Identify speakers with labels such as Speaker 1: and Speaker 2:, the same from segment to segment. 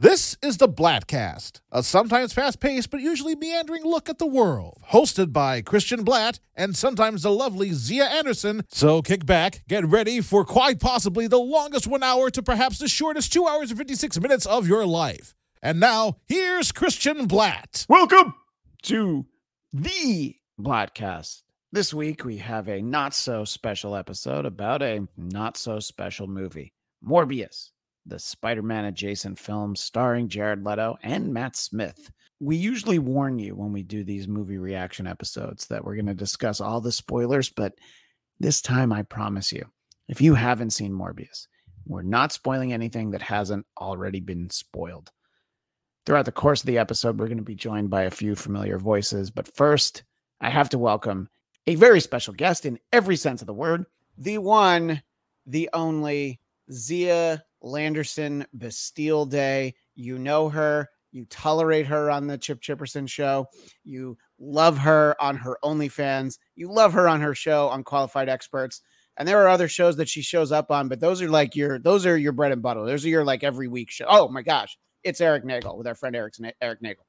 Speaker 1: This is the Bladtcast, a sometimes fast paced but usually meandering look at the world, hosted by Christian Bladt and sometimes the lovely Xia Anderson. So kick back, get ready for quite possibly the longest one hour to perhaps the shortest two hours and 56 minutes of your life. And now, here's Christian Bladt.
Speaker 2: Welcome to the Bladtcast. This week we have a not so special episode about a not so special movie Morbius the Spider Man adjacent film starring Jared Leto and Matt Smith. We usually warn you when we do these movie reaction episodes that we're going to discuss all the spoilers, but this time I promise you, if you haven't seen Morbius, we're not spoiling anything that hasn't already been spoiled. Throughout the course of the episode, we're going to be joined by a few familiar voices, but first, I have to welcome a very special guest in every sense of the word the one, the only Xia Landerson Bastille Day. You know her. You tolerate her on the Chip Chipperson show. You love her on her OnlyFans. You love her on her show on Qualified Experts. And there are other shows that she shows up on, but those are like your those are your bread and butter. Those are your like every week show. Oh my gosh, it's Eric Nagel with our friend Eric Eric Nagel.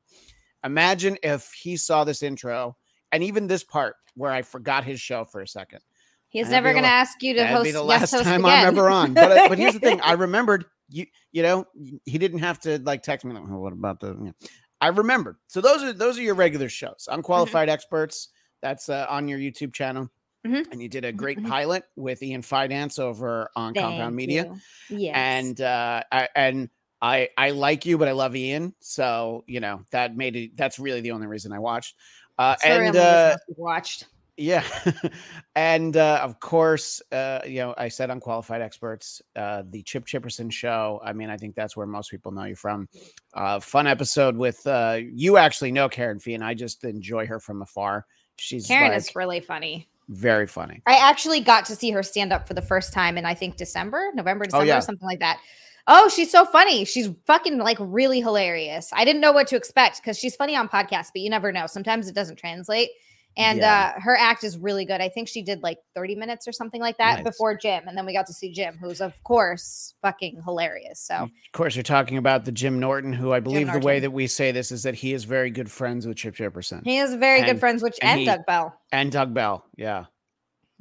Speaker 2: Imagine if he saw this intro and even this part where I forgot his show for a second.
Speaker 3: He's That'd never going to ask you to
Speaker 2: That'd
Speaker 3: host.
Speaker 2: Be the last
Speaker 3: host
Speaker 2: time
Speaker 3: again.
Speaker 2: I'm ever on. But, uh, but here's the thing: I remembered you. You know, he didn't have to like text me. Like, oh, what about the? You know. I remembered. So those are those are your regular shows. Unqualified mm-hmm. experts. That's uh, on your YouTube channel. Mm-hmm. And you did a great mm-hmm. pilot with Ian Fidance over on Thank Compound Media.
Speaker 3: Yes.
Speaker 2: And uh, I, and I I like you, but I love Ian. So you know that made it. That's really the only reason I watched. Uh,
Speaker 3: Sorry,
Speaker 2: and uh,
Speaker 3: watched.
Speaker 2: Yeah. and uh, of course, uh, you know, I said unqualified experts, uh, the Chip Chipperson show. I mean, I think that's where most people know you from. Uh, fun episode with uh, you actually know Karen Fee, and I just enjoy her from afar. She's
Speaker 3: Karen
Speaker 2: like,
Speaker 3: is really funny.
Speaker 2: Very funny.
Speaker 3: I actually got to see her stand up for the first time in I think December, November, December,
Speaker 2: oh, yeah.
Speaker 3: something like that. Oh, she's so funny. She's fucking like really hilarious. I didn't know what to expect because she's funny on podcasts, but you never know. Sometimes it doesn't translate. And yeah. uh, her act is really good. I think she did like 30 minutes or something like that nice. before Jim. And then we got to see Jim, who's, of course, fucking hilarious. So,
Speaker 2: of course, you're talking about the Jim Norton, who I believe the way that we say this is that he is very good friends with Chip Chipperson.
Speaker 3: He is very and, good friends with and, and he, Doug Bell.
Speaker 2: And Doug Bell. Yeah.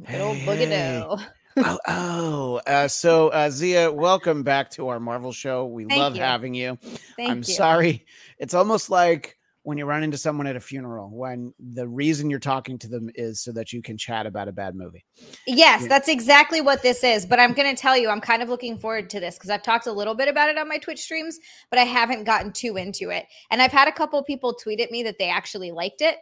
Speaker 3: Good old hey.
Speaker 2: oh, oh. Uh, so uh, Xia, welcome back to our Marvel show. We
Speaker 3: Thank
Speaker 2: love
Speaker 3: you.
Speaker 2: having you.
Speaker 3: Thank
Speaker 2: I'm
Speaker 3: you.
Speaker 2: sorry. It's almost like when you run into someone at a funeral when the reason you're talking to them is so that you can chat about a bad movie.
Speaker 3: Yes, yeah. that's exactly what this is. But I'm going to tell you, I'm kind of looking forward to this because I've talked a little bit about it on my Twitch streams, but I haven't gotten too into it. And I've had a couple people tweet at me that they actually liked it.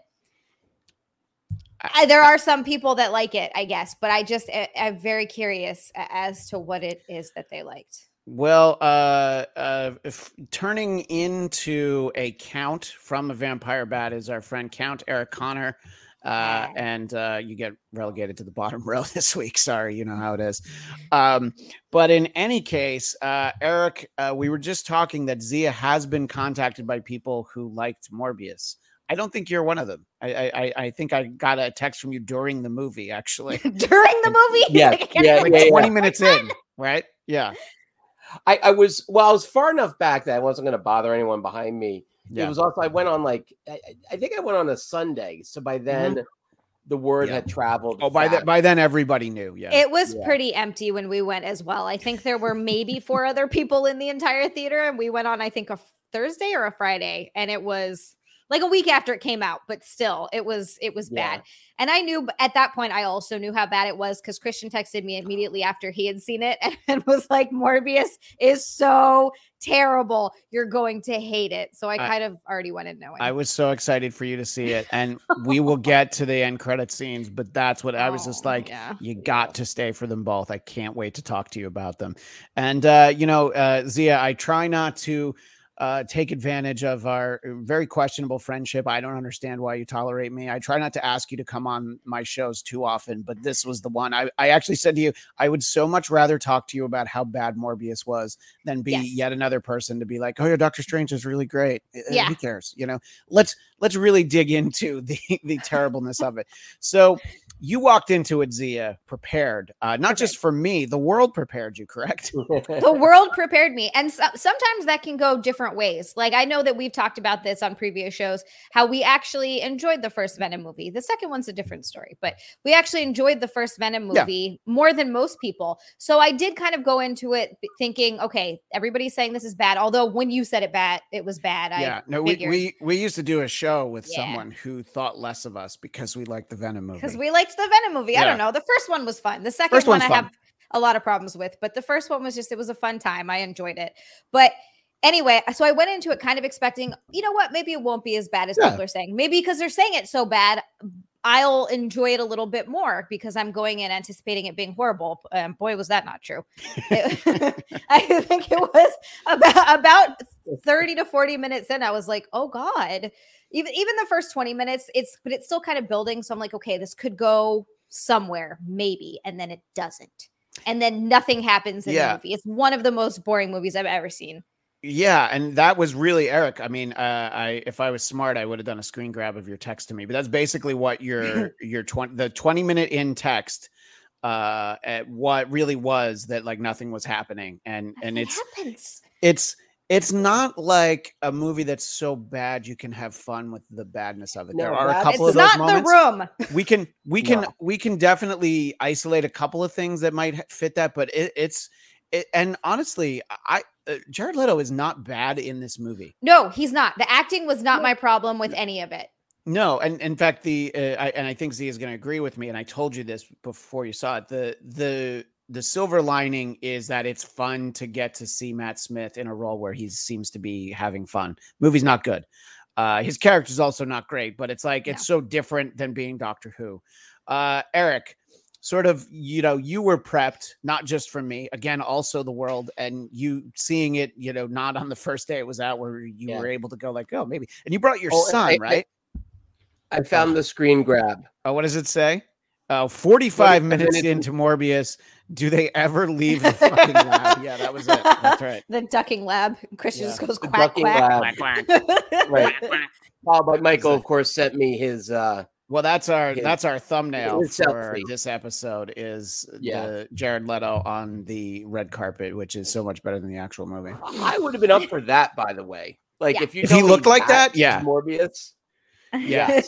Speaker 3: I, there are some people that like it, I guess, but I just I, I'm very curious as to what it is that they liked.
Speaker 2: Well, uh, uh, if turning into a count from a vampire bat is our friend Count Eric Conner. Uh, and uh, you get relegated to the bottom row this week. Sorry, you know how it is. Um, but in any case, uh, Eric, uh, we were just talking that Xia has been contacted by people who liked Morbius. I don't think you're one of them. I I, I think I got a text from you during the movie, actually.
Speaker 3: during the movie?
Speaker 2: Yeah, yeah, like yeah, 20 yeah. minutes in, right? Yeah.
Speaker 4: I, I was well, I was far enough back that I wasn't going to bother anyone behind me. Yeah. It was also I went on like I, I, think I went on a Sunday, so by then mm-hmm. the word yeah. had traveled.
Speaker 2: Oh, by then by then everybody knew. Yeah,
Speaker 3: it was yeah. pretty empty when we went as well. I think there were maybe four other people in the entire theater, and we went on I think a Thursday or a Friday, and it was like a week after it came out, but still, it was it was yeah. bad. And I knew at that point, I also knew how bad it was because Christian texted me immediately after he had seen it and was like, "Morbius is so terrible. You're going to hate it." So I kind of already went in knowing.
Speaker 2: I was so excited for you to see it, and we will get to the end credit scenes. But that's what I was just
Speaker 3: Oh,
Speaker 2: like.
Speaker 3: yeah.
Speaker 2: You got to stay for them both. I can't wait to talk to you about them. And uh, you know, uh, Xia, I try not to uh, take advantage of our uh, very questionable friendship. I don't understand why you tolerate me. I try not to ask you to come on my shows too often, but this was the one. I, I actually said to you, I would so much rather talk to you about how bad Morbius was than be
Speaker 3: Yes.
Speaker 2: yet another person to be like, oh, your Doctor Strange is really great. Uh,
Speaker 3: Yeah.
Speaker 2: Who cares? You know, let's let's really dig into the the terribleness of it. So you walked into it, Xia, prepared. Uh, not just for me, the world prepared you, correct?
Speaker 3: the world prepared me. And so, sometimes that can go different ways. Like I know that we've talked about this on previous shows, how we actually enjoyed the first Venom movie. The second one's a different story, but we actually enjoyed the first Venom movie yeah. more than most people. So I did kind of go into it thinking, okay, everybody's saying this is bad. Although when you said it bad, it was bad.
Speaker 2: Yeah, I no, we, we we used to do a show with yeah. someone who thought less of us because we liked the Venom movie.
Speaker 3: Because we liked the Venom movie. Yeah. I don't know. The first one was fun. The second one I fun. have a lot of problems with, but the first one was just it was a fun time. I enjoyed it. But anyway, so I went into it kind of expecting, you know what, maybe it won't be as bad as yeah. people are saying. Maybe because they're saying it so bad, I'll enjoy it a little bit more because I'm going in anticipating it being horrible. Um, boy, was that not true. It, I think it was about about 30 to 40 minutes in. I was like, oh God. Even even the first 20 minutes, it's but it's still kind of building. So I'm like, okay, this could go somewhere, maybe, and then it doesn't. And then nothing happens in yeah. the movie. It's one of the most boring movies I've ever seen.
Speaker 2: Yeah, and that was really Eric. I mean, uh, I if I was smart, I would have done a screen grab of your text to me. But that's basically what your your twenty the twenty minute in text uh at what really was that like nothing was happening and nothing and it's happens. it's it's not like a movie that's so bad you can have fun with the badness of it. No, there are a couple of those not moments.
Speaker 3: The room.
Speaker 2: We can we can no. we can definitely isolate a couple of things that might fit that, but it, it's it, and honestly, I uh, Jared Leto is not bad in this movie.
Speaker 3: No, he's not. The acting was not my problem with any of it.
Speaker 2: No, and in fact, the uh, I, and I think Z is going to agree with me. And I told you this before you saw it. The the the silver lining is that it's fun to get to see Matt Smith in a role where he seems to be having fun. Movie's not good. Uh, his character's also not great, but it's like it's so different than being Doctor Who. Uh, Eric, sort of, you know, you were prepped not just for me, again, also the world, and you seeing it, you know, not on the first day it was out, where you yeah. were able to go like, oh, maybe, and you brought your oh, son, I, right?
Speaker 4: I, I found the screen grab.
Speaker 2: Oh, what does it say? Uh, 45 minutes, minutes into Morbius, do they ever leave the fucking lab? Yeah, that was it. That's right.
Speaker 3: The ducking lab. Christian yeah. just goes quack quack. quack,
Speaker 4: quack. right. Oh, but Michael, of course, sent me his uh
Speaker 2: well, that's our his, that's our thumbnail for selfie. this episode is yeah. the Jared Leto on the red carpet, which is so much better than the actual movie.
Speaker 4: I would have been up for that, by the way. Like yeah. if you
Speaker 2: if he looked like that, yeah,
Speaker 4: Morbius.
Speaker 2: Yeah,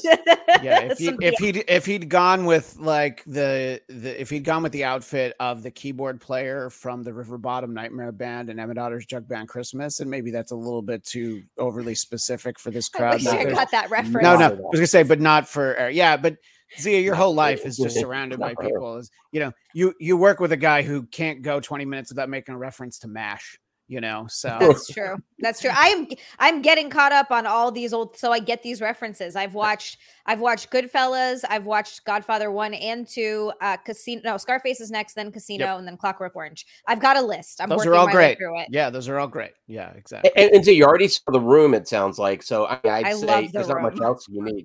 Speaker 2: yeah. If he if he if he'd gone with like the the if he'd gone with the outfit of the keyboard player from the River Bottom Nightmare Band and Emmet Otter's Jug Band Christmas, and maybe that's a little bit too overly specific for this crowd.
Speaker 3: I, I got that reference.
Speaker 2: No, no, I was gonna say, but not for uh, yeah, but. Xia, your whole life is just surrounded by people. Is you know, you you work with a guy who can't go 20 minutes without making a reference to MASH you know so.
Speaker 3: That's true. That's true. I am i'm getting caught up on all these old so i get these references. I've watched i've watched goodfellas i've watched godfather 1 and 2 uh casino no scarface is next then casino yep. and then clockwork orange. I've got a list. I'm
Speaker 2: those are all great. yeah those are all great. Yeah exactly.
Speaker 4: And, and so you already saw the room it sounds like so I i'd I say the there's room. not much else you need.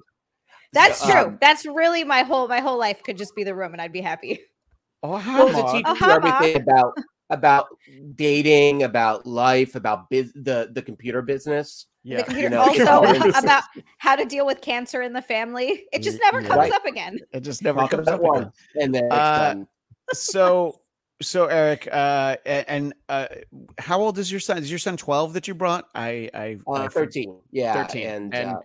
Speaker 3: That's so, true. um, that's really my whole my whole life could just be the room and i'd be happy.
Speaker 2: Oh, how well,
Speaker 4: it teaches oh, you everything about about dating, about life, about biz- the the computer business.
Speaker 3: Yeah, the computer, you know, also about how to deal with cancer in the family. It just never comes right. up again.
Speaker 2: It just never comes up again.
Speaker 4: And then uh,
Speaker 2: so so Eric, uh, and uh, how old is your son? Is your son twelve that you brought? I I,
Speaker 4: uh,
Speaker 2: I
Speaker 4: thirteen. Yeah, thirteen. And,
Speaker 2: and uh,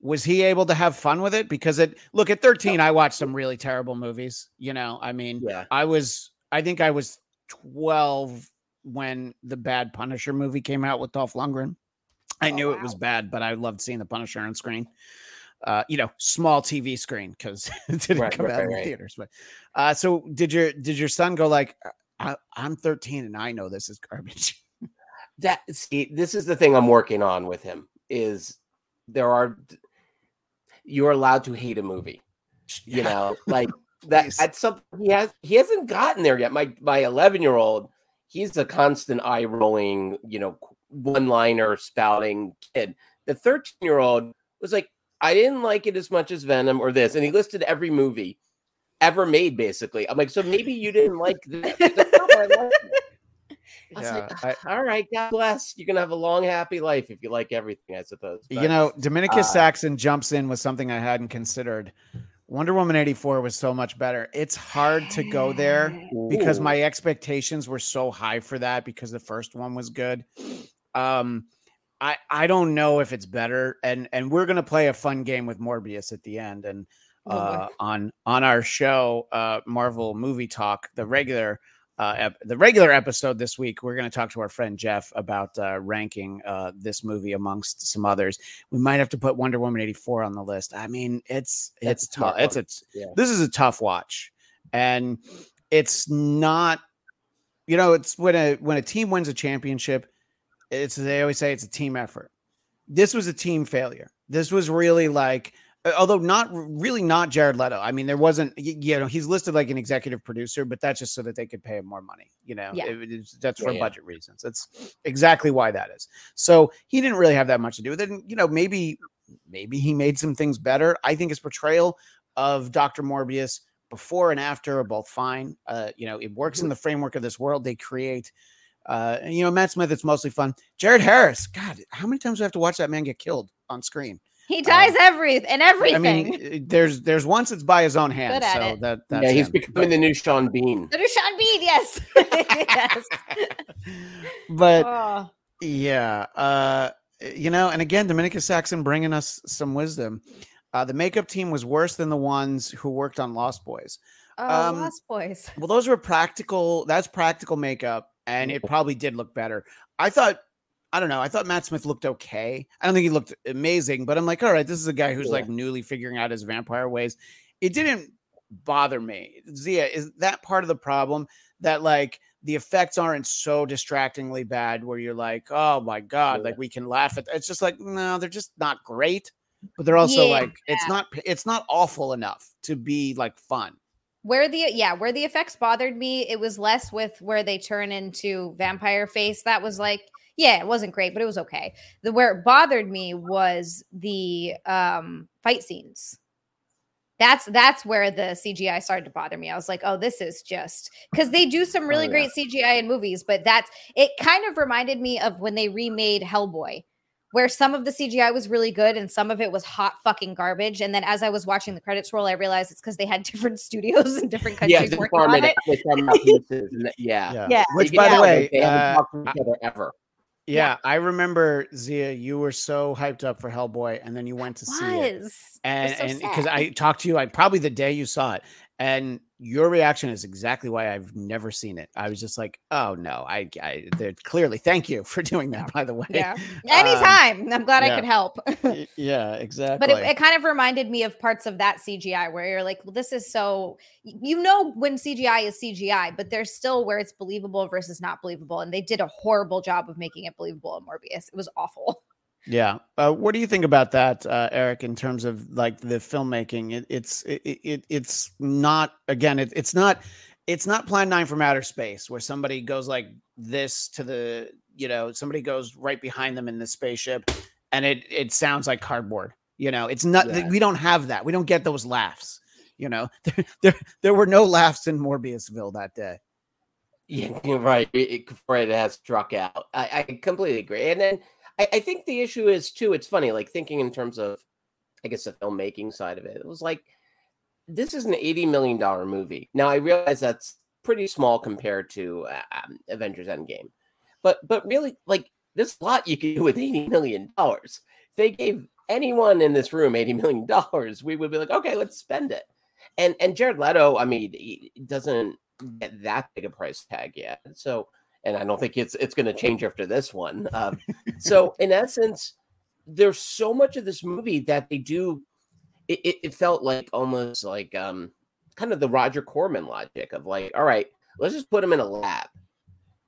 Speaker 2: was he able to have fun with it? Because it look at thirteen, I watched some really terrible movies. You know, I mean, yeah. I was I think I was 12 when the bad Punisher movie came out with Dolph Lundgren. I oh, knew wow. it was bad, but I loved seeing the Punisher on screen. Uh, you know, small TV screen because it didn't right, come right, out right. in theaters. But uh, so did your did your son go like, I, am 13 and I know this is garbage?
Speaker 4: that see, this is the thing I'm working on with him is there are you're allowed to hate a movie. You know, like that at some he has he hasn't gotten there yet. My my 11 year old, he's a constant eye rolling, you know, one liner spouting kid. The 13 year old was like, I didn't like it as much as Venom or this, and he listed every movie ever made. Basically, I'm like, so maybe you didn't like that. I yeah, like, I, all right, God bless. You're gonna have a long, happy life if you like everything, I suppose.
Speaker 2: But, you know, Dominicus uh, Saxon jumps in with something I hadn't considered Wonder Woman 84 was so much better. It's hard to go there because my expectations were so high for that because the first one was good. Um I I don't know if it's better and and we're going to play a fun game with Morbius at the end and
Speaker 3: Oh,
Speaker 2: uh on on our show uh Marvel Movie Talk the regular uh, ep- the regular episode this week, we're going to talk to our friend Jeff about uh, ranking uh, this movie amongst some others. We might have to put Wonder Woman eighty four on the list. I mean, it's
Speaker 4: That's
Speaker 2: it's tough. It's it's
Speaker 4: Yeah.
Speaker 2: this is a tough watch, and it's not. You know, it's when a when a team wins a championship, it's they always say it's a team effort. This was a team failure. This was really like although not really not Jared Leto. I mean, there wasn't, y- you know, he's listed like an executive producer, but that's just so that they could pay him more money. You know,
Speaker 3: Yeah.
Speaker 2: It- it's- that's
Speaker 4: Yeah,
Speaker 2: for
Speaker 4: yeah.
Speaker 2: budget reasons. That's exactly why that is. So he didn't really have that much to do with it. And, you know, maybe, maybe he made some things better. I think his portrayal of Dr. Morbius before and after are both fine. Uh, you know, it works in the framework of this world they create. Uh, and, you know, Matt Smith, it's mostly fun. Jared Harris, God, how many times do I have to watch that man get killed on screen?
Speaker 3: He dies every and everything.
Speaker 2: I mean, there's there's once it's by his own hand,
Speaker 3: Good at
Speaker 2: so
Speaker 3: it.
Speaker 2: that that's
Speaker 4: yeah, he's
Speaker 2: him.
Speaker 4: becoming the new Sean Bean.
Speaker 3: The new Sean Bean, yes. yes.
Speaker 2: but
Speaker 3: Oh,
Speaker 2: yeah, uh, you know, and again, Dominica Saxon bringing us some wisdom. Uh, the makeup team was worse than the ones who worked on Lost Boys.
Speaker 3: oh,
Speaker 2: Um,
Speaker 3: Lost Boys.
Speaker 2: Well, those were practical. That's practical makeup, and it probably did look better. I thought. I don't know. I thought Matt Smith looked okay. I don't think he looked amazing, but I'm like, all right, this is a guy who's
Speaker 4: Yeah.
Speaker 2: like newly figuring out his vampire ways. It didn't bother me. Xia, is that part of the problem that like the effects aren't so distractingly bad where you're like, oh my God,
Speaker 4: Yeah.
Speaker 2: like we can laugh at it's just like, no, they're just not great. But they're also
Speaker 3: Yeah.
Speaker 2: like, it's not it's not awful enough to be like fun.
Speaker 3: Where the yeah, where the effects bothered me, it was less with where they turn into vampire face. That was like, yeah, it wasn't great, but it was okay. The where it bothered me was the um fight scenes. That's that's where the CGI started to bother me. I was like, oh, this is just because they do some really
Speaker 4: yeah.
Speaker 3: great CGI in movies, but that's it kind of reminded me of when they remade Hellboy, where some of the CGI was really good and some of it was hot fucking garbage. And then as I was watching the credits roll, I realized it's because they had different studios in different countries
Speaker 4: they
Speaker 3: working on
Speaker 4: it.
Speaker 3: it.
Speaker 4: They farm out pieces. And that, yeah.
Speaker 3: Yeah.
Speaker 2: Which, by
Speaker 4: can
Speaker 2: the way,
Speaker 4: that they haven't
Speaker 2: uh,
Speaker 4: talked to each other ever.
Speaker 2: Yeah, I remember Xia. You were so hyped up for Hellboy, and then you went to see it,
Speaker 3: Was
Speaker 2: and
Speaker 3: so
Speaker 2: because
Speaker 3: sad.
Speaker 2: I talked to you, I probably the day you saw it, and your reaction is exactly why I've never seen it. I was just like, oh no, I, I clearly thank you for doing that. By the way,
Speaker 3: yeah,
Speaker 2: Um,
Speaker 3: anytime. I'm glad
Speaker 2: yeah.
Speaker 3: I could help.
Speaker 2: yeah, exactly.
Speaker 3: But it, it kind of reminded me of parts of that CGI where you're like, well, this is so you know when CGI is CGI, but there's still where it's believable versus not believable. And they did a horrible job of making it believable in Morbius. It was awful.
Speaker 2: Yeah. Uh, what do you think about that, uh, Eric? In terms of like the filmmaking, it, it's it, it it's not again. It, it's not it's not Plan Nine from Outer Space where somebody goes like this to the you know somebody goes right behind them in the spaceship, and it it sounds like cardboard. You know, it's not.
Speaker 4: Yeah.
Speaker 2: We don't have that. We don't get those laughs. You know, there there, there were no laughs in Morbiusville that day.
Speaker 4: Yeah, you're right. It, it- has struck out. I, I completely agree. And then I, I think the issue is too, it's funny, like thinking in terms of, I guess, the filmmaking side of it. It was like, this is an $80 million movie. Now, I realize that's pretty small compared to uh, um, Avengers Endgame. But, but really, like, a lot you can do with $80 million. If they gave anyone in this room $80 million, we would be like, okay, let's spend it. And, and Jared Leto, I mean, he doesn't get that big a price tag yet. So, and I don't think it's it's going to change after this one. Um, so, in essence, there's so much of this movie that they do. It, it, it felt like almost like um, kind of the Roger Corman logic of like, all right, let's just put him in a lab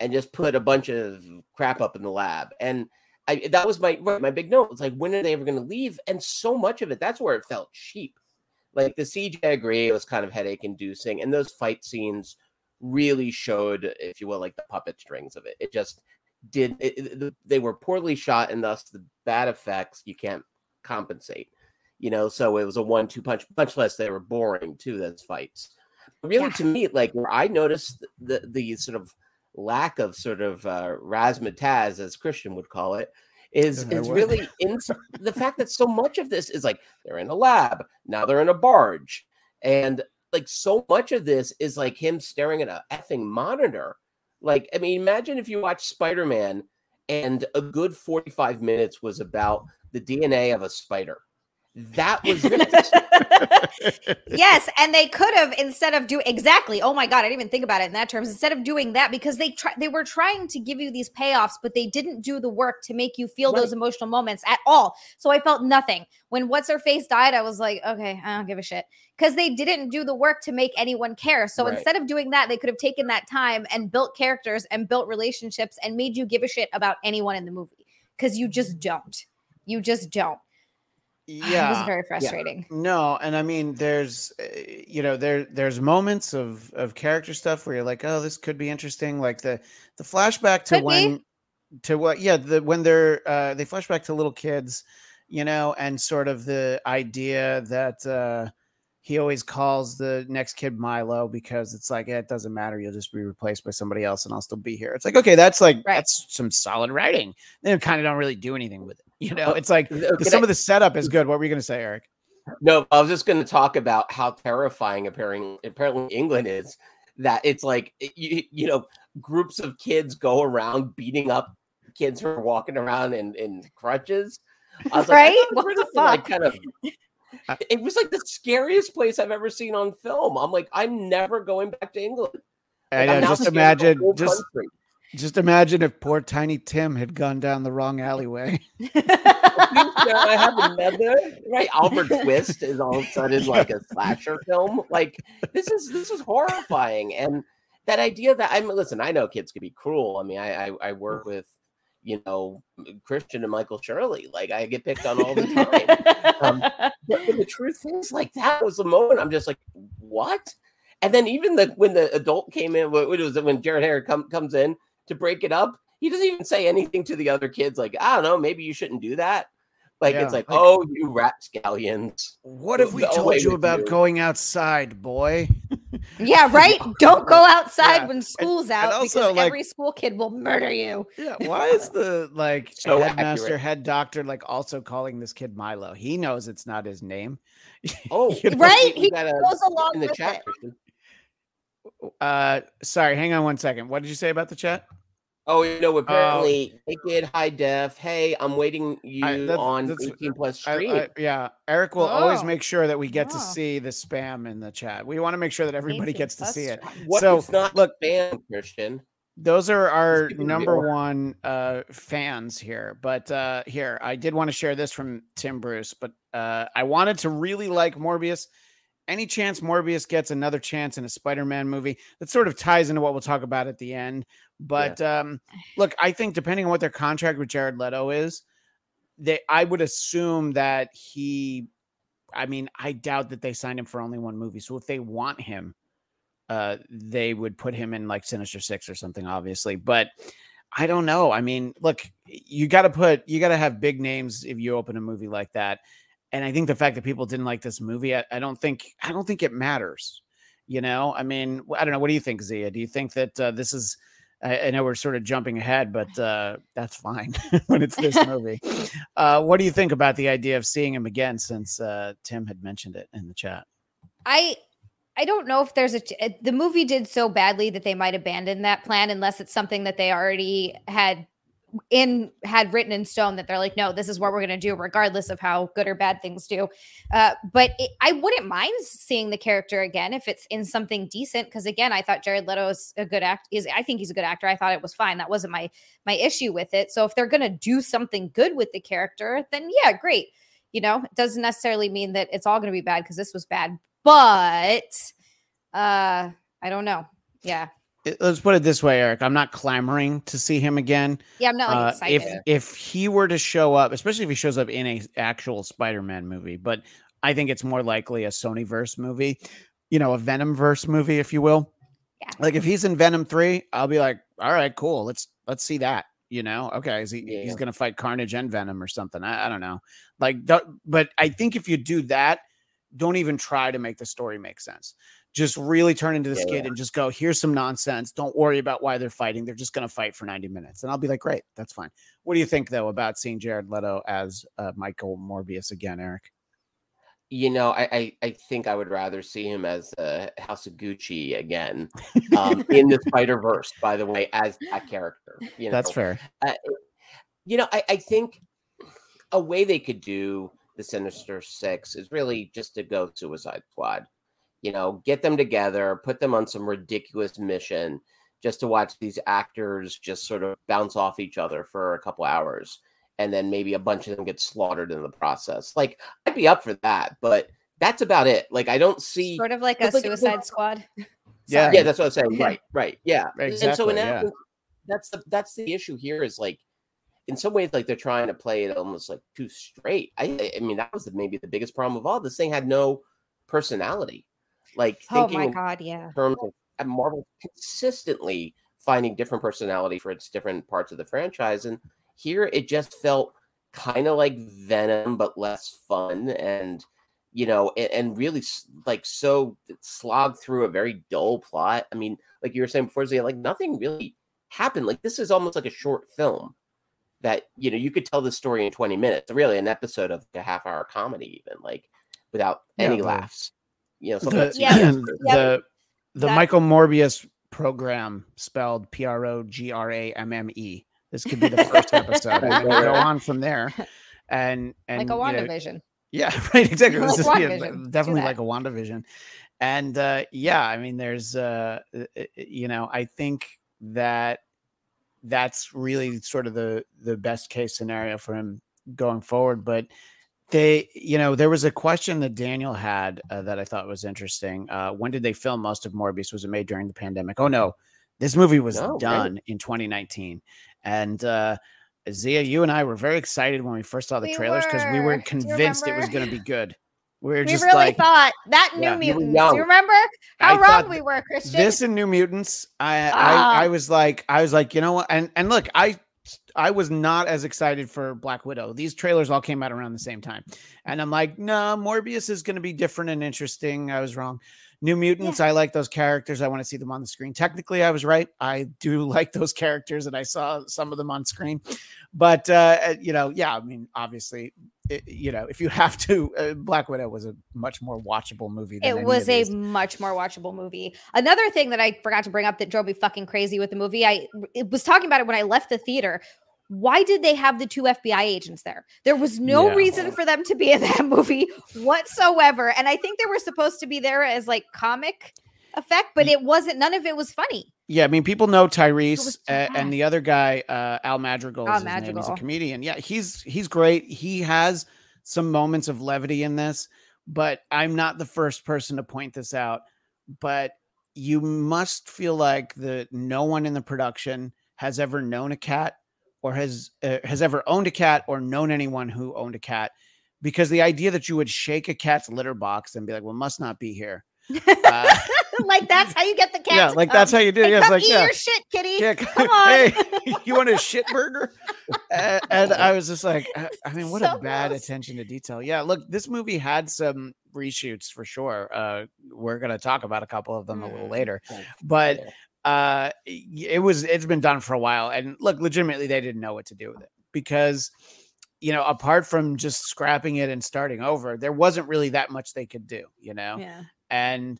Speaker 4: and just put a bunch of crap up in the lab. And I, that was my my big note. It's like, when are they ever going to leave? And so much of it, that's where it felt cheap. Like the CG, I agree, it was kind of headache inducing, and those fight scenes really showed, if you will, like the puppet strings of it. It just did. It, it- they were poorly shot, and thus the bad effects you can't compensate. You know, so it was a one-two punch. Much less they were boring too. Those fights. Really,
Speaker 3: Yeah.
Speaker 4: to me, like where I noticed the the sort of lack of sort of uh, razzmatazz, as Christian would call it, is is really in the fact that so much of this is like they're in a lab now they're in a barge And like so much of this is like him staring at a effing monitor. Like, I mean, imagine if you watch Spider Man and a good 45 minutes was about the DNA of a spider. That was
Speaker 3: yes, and they could have instead of doing exactly. Oh my god, I didn't even think about it in that terms. Instead of doing that, because they try, they were trying to give you these payoffs, but they didn't do the work to make you feel right. those emotional moments at all. So I felt nothing when what's her face died. I was like, okay, I don't give a shit because they didn't do the work to make anyone care. So right. instead of doing that, they could have taken that time and built characters and built relationships and made you give a shit about anyone in the movie because you just don't. You just don't
Speaker 2: yeah
Speaker 3: it was very frustrating
Speaker 2: yeah. no and i mean there's eh, you know there there's moments of of character stuff where you're like oh this could be interesting like the the flashback to could when be. to what yeah the when they're uh they flash back to little kids you know and sort of the idea that uh he always calls the next kid Milo because it's like eh, it doesn't matter. You'll just be replaced by somebody else, and I'll still be here. It's like okay, that's like right. that's some solid writing. They kind of don't really do anything with it. You know, it's like uh, some I, of the setup is good. What were you going to say, Eric?
Speaker 4: No, I was just going to talk about how terrifying apparently apparently England is. That it's like you you know groups of kids go around beating up kids who are walking around in in crutches.
Speaker 3: I was right? Like, what the fuck?
Speaker 4: Like kind of uh, it was like the scariest place I've ever seen on film. I'm like, I'm never going back to England.
Speaker 2: Like, I know, just imagine, just country. Just imagine if poor Tiny Tim had gone down the wrong alleyway.
Speaker 4: I have another right. Albert Twist is all of a sudden like a slasher film. Like this is this is horrifying, and that idea that I'm listen. I know kids can be cruel. I mean, I I, I work with you know, Christian and Michael Shirley. Like I get picked on all the time. um, but, but, the truth is, like that was the moment I'm just like, what? And then even the when the adult came in, what was it when Jared Harris come, comes in to break it up? He doesn't even say anything to the other kids. Like I don't know, maybe you shouldn't do that. Like yeah, it's like, like, oh, you rapscallions.
Speaker 2: What if we told you about you. going outside, boy?
Speaker 3: Yeah, right. Don't go outside yeah. when school's out and also, because like, every school kid will murder you.
Speaker 2: Yeah. Why is the like so headmaster, accurate. head doctor, like also calling this kid Milo? He knows it's not his name.
Speaker 3: Oh, you know? right. He uh, goes along in the chat. It.
Speaker 2: Uh, sorry. Hang on one second. What did you say about the chat?
Speaker 4: Oh, you know, apparently uh, naked, high def. Hey, I'm waiting you I, that's, on that's, 18 plus stream. I, I,
Speaker 2: yeah, Eric will oh. always make sure that we get oh. to see the spam in the chat. We want to make sure that everybody gets to see it.
Speaker 4: What so not look, spam, Christian?
Speaker 2: Those are our number one uh, fans here. But uh, here, I did want to share this from Tim Bruce, but uh, I wanted to really like Morbius any chance Morbius gets another chance in a Spider-Man movie that sort of ties into what we'll talk about at the end. But yeah. um, look, I think depending on what their contract with Jared Leto is, they I would assume that he. I mean, I doubt that they signed him for only one movie. So if they want him, uh, they would put him in like Sinister Six or something, obviously. But I don't know. I mean, look, you got to put you got to have big names if you open a movie like that and I think the fact that people didn't like this movie, I, I don't think I don't think it matters. You know, I mean, I don't know. What do you think, Xia? Do you think that uh, this is? I, I, know we're sort of jumping ahead, but uh, that's fine when it's this movie. Uh, what do you think about the idea of seeing him again? Since uh, Tim had mentioned it in the chat,
Speaker 3: I I don't know if there's a the movie did so badly that they might abandon that plan unless it's something that they already had in had written in stone that they're like no this is what we're going to do regardless of how good or bad things do. Uh, but it, i wouldn't mind seeing the character again if it's in something decent because again i thought jared leto is a good act is i think he's a good actor. I thought it was fine. That wasn't my my issue with it. So if they're going to do something good with the character then yeah great. You know it doesn't necessarily mean that it's all going to be bad because this was bad but uh i don't know. Yeah
Speaker 2: let's put it this way, Eric. I'm not clamoring to see him again.
Speaker 3: Yeah, I'm not like, uh, excited.
Speaker 2: If if he were to show up, especially if he shows up in a actual Spider-Man movie, but I think it's more likely a Sony verse movie, you know, a Venom verse movie, if you will. Yeah. Like if he's in Venom three, I'll be like, all right, cool. Let's let's see that. You know, okay, is he, yeah. he's gonna fight Carnage and Venom or something. I, I don't know. Like, but I think if you do that, don't even try to make the story make sense just really turn into the yeah, yeah. and just go, here's some nonsense. Don't worry about why they're fighting. They're just going to fight for 90 minutes. And I'll be like, great, that's fine. What do you think, though, about seeing Jared Leto as uh, Michael Morbius again, Eric?
Speaker 4: you know, I, I, I think I would rather see him as uh, House of Gucci again um, in the Spider Verse. By the way, as that character, you know,
Speaker 2: That's fair.
Speaker 4: Uh, you know, I, I think a way they could do the Sinister Six is really just to go Suicide Squad. You know, get them together, put them on some ridiculous mission, just to watch these actors just sort of bounce off each other for a couple hours and then maybe a bunch of them get slaughtered in the process. Like I'd be up for that, but that's about it. Like I don't see
Speaker 3: Sort of like a
Speaker 4: like-
Speaker 3: Suicide Squad.
Speaker 2: Yeah.
Speaker 4: Yeah, that's what I'm saying. Right, right, yeah. and so in
Speaker 2: yeah.
Speaker 4: sense, that's the that's the issue here is like in some ways like they're trying to play it almost like too straight. I I mean that was the, maybe the biggest problem of all. This thing had no personality. Like
Speaker 3: Oh
Speaker 4: thinking
Speaker 3: my
Speaker 4: in
Speaker 3: god, yeah.
Speaker 4: terms of Marvel consistently finding different personality for its different parts of the franchise. And here it just felt kind of like Venom, but less fun and you know, and, and really like so slog through a very dull plot. I mean, like you were saying before, Xia, like nothing really happened. Like this is almost like a short film that you know you could tell the story in 20 minutes. Really, an episode of a half hour comedy, even like without any
Speaker 2: the-
Speaker 4: laughs. You know,
Speaker 2: The,
Speaker 4: something that's
Speaker 3: Yeah,
Speaker 2: the, the,
Speaker 3: That-
Speaker 2: Michael Morbius program spelled P R O G R A M M E. This could be the first episode, and then we go on from there. And and
Speaker 3: Like a
Speaker 2: you know,
Speaker 3: WandaVision.
Speaker 2: Yeah, right. Exactly.
Speaker 3: Like
Speaker 2: This is yeah, definitely like a WandaVision. And uh, yeah, I mean, there's, uh, you know, I think that that's really sort of the the best case scenario for him going forward. But they, you know, there was a question that Daniel had uh, that I thought was interesting. Uh, when did they film most of Morbius? Was it made during the pandemic? Oh no, this movie was
Speaker 4: No,
Speaker 2: done in 2019, and uh, Xia, you and I were very excited when we first saw the
Speaker 3: We
Speaker 2: trailers because we
Speaker 3: were.
Speaker 2: were
Speaker 3: Do you
Speaker 2: convinced it was going to be good. We were
Speaker 3: We really
Speaker 2: like
Speaker 3: thought that New
Speaker 2: Yeah,
Speaker 3: Mutants. you remember how
Speaker 2: I
Speaker 3: wrong we were, Christian?
Speaker 2: this and New Mutants. I,
Speaker 3: Ah.
Speaker 2: I I was like I was like you know what and and look I I was not as excited for Black Widow. These trailers all came out around the same time, and I'm like, no, Morbius is going to be different and interesting. I was wrong. New Mutants, I like those characters. I want to see them on the screen. Technically, I was right. I do like those characters, and I saw some of them on screen. But uh, uh, you know, yeah, I mean, obviously, you know, if you have to, uh, Black Widow was a much more watchable movie. Than
Speaker 3: it was a much more watchable movie. Another thing that I forgot to bring up that drove me fucking crazy with the movie, I it was talking about it when I left the theater. Why did they have the two FBI agents there? There was no
Speaker 2: Yeah.
Speaker 3: reason for them to be in that movie whatsoever. And I think they were supposed to be there as like comic effect, but it wasn't. None of it was funny.
Speaker 2: Yeah, I mean, people know Tyrese uh, and the other guy, uh, Al Madrigal.
Speaker 3: Al
Speaker 2: is his name. He's a comedian. Yeah, he's he's great. He has some moments of levity in this, but I'm not the first person to point this out. But you must feel like the no one in the production has ever known a cat or has uh, has ever owned a cat or known anyone who owned a cat because the idea that you would shake a cat's litter box and be like, "Well, must not be here." Uh,
Speaker 3: like that's how you get the cat.
Speaker 2: yeah, like
Speaker 3: come.
Speaker 2: that's how you do. it.
Speaker 3: Hey,
Speaker 2: Yeah,
Speaker 3: come
Speaker 2: like
Speaker 3: eat
Speaker 2: yeah.
Speaker 3: your shit, kitty.
Speaker 2: Yeah,
Speaker 3: Come on.
Speaker 2: Hey, you want a shit burger? and, and I was just like, I, I mean, what
Speaker 3: So
Speaker 2: a bad
Speaker 3: gross.
Speaker 2: attention to detail. Yeah, look, this movie had some reshoots for sure. Uh, we're gonna talk about a couple of them a little
Speaker 3: Mm.
Speaker 2: later, but uh, it was it's been done for a while, and look, legitimately, they didn't know what to do with it because. You know, apart from just scrapping it and starting over, there wasn't really that much they could do. You know,
Speaker 3: Yeah.
Speaker 2: and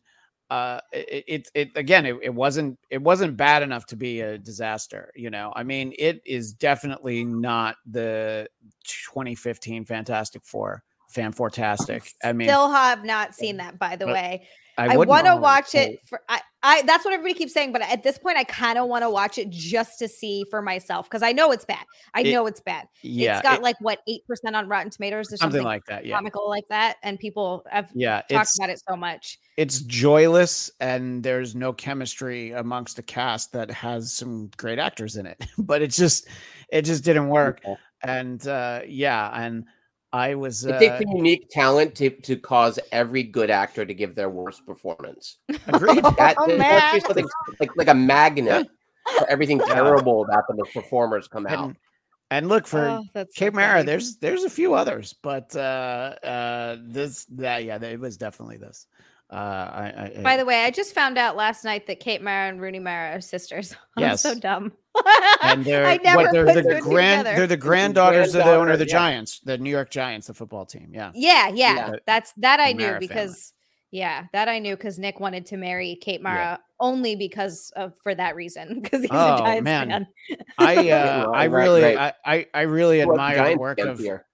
Speaker 2: uh it, it it again it, it wasn't it wasn't bad enough to be a disaster you know i mean it is definitely not the 2015 fantastic four fan fantastic i mean
Speaker 3: Still have not seen that, by the
Speaker 2: but
Speaker 3: way. I,
Speaker 2: wouldn't
Speaker 3: want to watch it for I, I that's what everybody keeps saying, but at this point I kind of want to watch it just to see for myself because I know it's bad. I
Speaker 2: It-
Speaker 3: know it's bad.
Speaker 2: yeah
Speaker 3: it's got
Speaker 2: it-
Speaker 3: like what eight percent on Rotten Tomatoes or
Speaker 2: something
Speaker 3: something,
Speaker 2: like that yeah
Speaker 3: comical like that, and people have
Speaker 2: yeah
Speaker 3: talked about it so much.
Speaker 2: it's joyless and there's no chemistry amongst a cast that has some great actors in it but it just it just didn't work and uh yeah and i was
Speaker 4: It
Speaker 2: uh,
Speaker 4: takes a unique talent to, to cause every good actor to give their worst performance.
Speaker 2: agreed
Speaker 4: That,
Speaker 3: Oh, man.
Speaker 4: something like, like a magnet for everything terrible about them as performers come out.
Speaker 2: and, and look for
Speaker 3: Oh, that's so
Speaker 2: Mara,
Speaker 3: funny.
Speaker 2: there's there's a few others, but uh uh this that yeah, it was definitely this. Uh, I, I,
Speaker 3: By the way, I just found out last night that Kate Mara and Rooney Mara are sisters. I'm
Speaker 2: Yes.
Speaker 3: so dumb.
Speaker 2: and they're
Speaker 3: I never
Speaker 2: what, they're
Speaker 3: put
Speaker 2: the
Speaker 3: two
Speaker 2: grand
Speaker 3: together.
Speaker 2: they're the granddaughters of the owner of the
Speaker 4: yeah.
Speaker 2: Giants, the New York Giants, the football team. Yeah.
Speaker 3: Yeah, yeah,
Speaker 4: Yeah.
Speaker 3: that's that I knew
Speaker 2: Mara
Speaker 3: because yeah, that I knew because Nick wanted to marry Kate Mara only because of for that reason because he's
Speaker 2: Oh,
Speaker 3: a Giants
Speaker 2: man.
Speaker 3: fan.
Speaker 2: I uh, I really
Speaker 4: right.
Speaker 2: I, I I really
Speaker 4: Well,
Speaker 2: admire the work of
Speaker 4: here.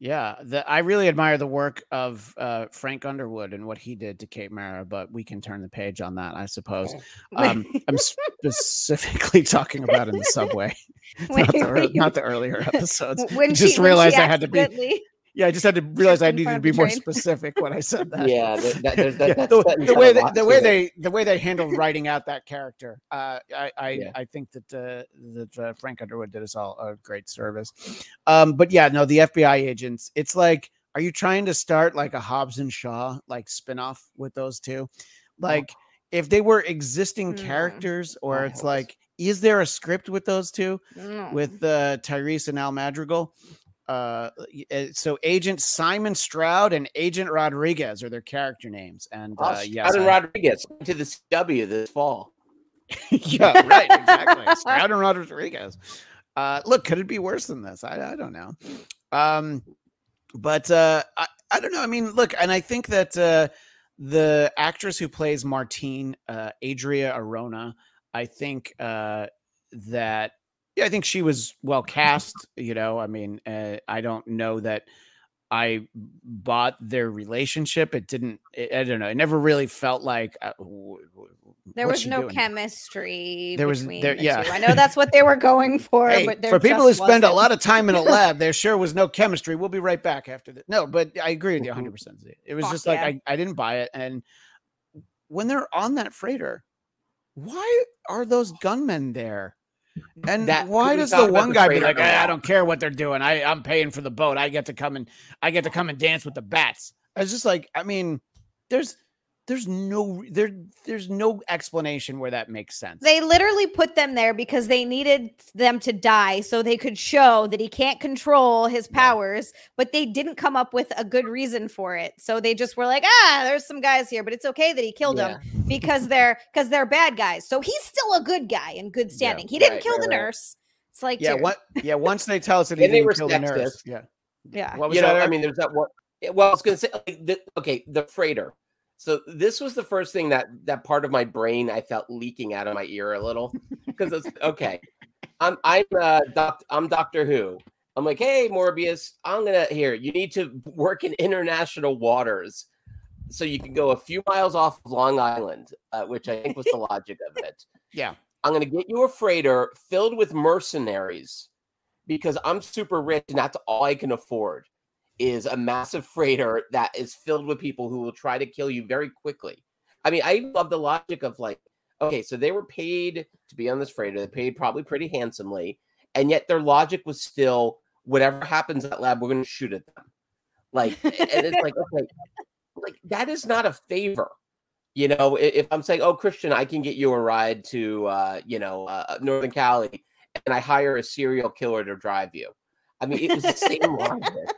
Speaker 2: Yeah the I really admire the work of uh, Frank Underwood and what he did to Kate Mara, but we can turn the page on that, I suppose. Um, I'm specifically talking about in the subway, not, the, not the earlier episodes.
Speaker 3: when
Speaker 2: just
Speaker 3: she, when
Speaker 2: realized I had to be- Yeah, I just had to realize I needed to be more specific when I said that.
Speaker 4: Yeah, that, that, that,
Speaker 2: Yeah, the, the way they, the way they the way they handled writing out that character, uh, I I,
Speaker 4: Yeah.
Speaker 2: I think that uh, that uh, Frank Underwood did us all a great service. Um, but yeah, no, the FBI agents. It's like, are you trying to start like a Hobbs and Shaw like spinoff with those two? Like, if they were existing
Speaker 3: Hmm.
Speaker 2: characters, or
Speaker 4: Oh,
Speaker 2: it's
Speaker 4: yes.
Speaker 2: like, is there a script with those two?
Speaker 3: Mm.
Speaker 2: with uh, Tyrese and Al Madrigal. Uh, uh, so Agent Simon Stroud and Agent Rodriguez are their character names, and uh, yes,
Speaker 4: Stroud and
Speaker 2: I-
Speaker 4: Rodriguez to the CW this fall.
Speaker 2: yeah, right, exactly. Stroud and Rodriguez. Uh, look, could it be worse than this? I, I don't know. Um, but uh, I, I don't know. I mean, look, and I think that uh, the actress who plays Martine, uh, Adria Arjona, I think uh, that yeah, I think she was well cast. You know, I mean, uh, I don't know that I bought their relationship. It didn't. It, I don't know. It never really felt like uh, w- w-
Speaker 3: There was no
Speaker 2: doing?
Speaker 3: chemistry
Speaker 2: There was-
Speaker 3: between
Speaker 2: there-
Speaker 3: the
Speaker 2: yeah.
Speaker 3: two. I know that's what they were going for,
Speaker 2: Hey,
Speaker 3: but
Speaker 2: for people who spend a
Speaker 3: wasn't.
Speaker 2: lot of time in a lab, there sure was no chemistry. We'll be right back after this. No, but I agree with you
Speaker 4: Mhm.
Speaker 2: 100. percent It was
Speaker 3: Fuck
Speaker 2: just like
Speaker 3: yeah.
Speaker 2: I, I didn't buy it. And when they're on that freighter, why are those gunmen there? And
Speaker 4: That-
Speaker 2: why does the one
Speaker 4: the
Speaker 2: guy be like, "Eh, I don't care what they're doing. I I'm paying for the boat. I get to come and I get to come and dance with the bats. I was just like, I mean, there's there's no there there's no explanation where that makes sense.
Speaker 3: They literally put them there because they needed them to die so they could show that he can't control his
Speaker 2: Yeah.
Speaker 3: powers, but they didn't come up with a good reason for it. So they just were like, "Ah, there's some guys here, but it's okay that he killed them because they're because they're bad guys." So he's still a good guy in good standing. he didn't
Speaker 4: right,
Speaker 3: kill
Speaker 4: right,
Speaker 3: the
Speaker 4: right.
Speaker 3: nurse. It's like,
Speaker 2: yeah,
Speaker 3: dude,
Speaker 2: what yeah, once they tell us that he didn't kill the nurse.
Speaker 4: sexist.
Speaker 2: Yeah.
Speaker 3: Yeah.
Speaker 2: What was
Speaker 4: you
Speaker 2: that?
Speaker 4: know, I mean, there's that one. yeah, Well, I was going to say, like, the, okay, the freighter. So this was the first thing that that part of my brain I felt leaking out of my ear a little because it's okay. I'm I'm uh doc, I'm Doctor Who. I'm like, hey Morbius, I'm gonna here. You need to work in international waters, so you can go a few miles off of Long Island, uh, which I think was the logic of it.
Speaker 2: Yeah.
Speaker 4: I'm going to get you a freighter filled with mercenaries because I'm super rich and that's all I can afford is a massive freighter that is filled with people who will try to kill you very quickly. I mean, I love the logic of like, okay, so they were paid to be on this freighter, they paid probably pretty handsomely, and yet their logic was still whatever happens at lab, we're going to shoot at them. Like, and it's like, okay, like that is not a favor. You know, if I'm saying, "Oh, Christian, I can get you a ride to, uh, you know, uh, Northern Cali," and I hire a serial killer to drive you, I mean, it was the same logic.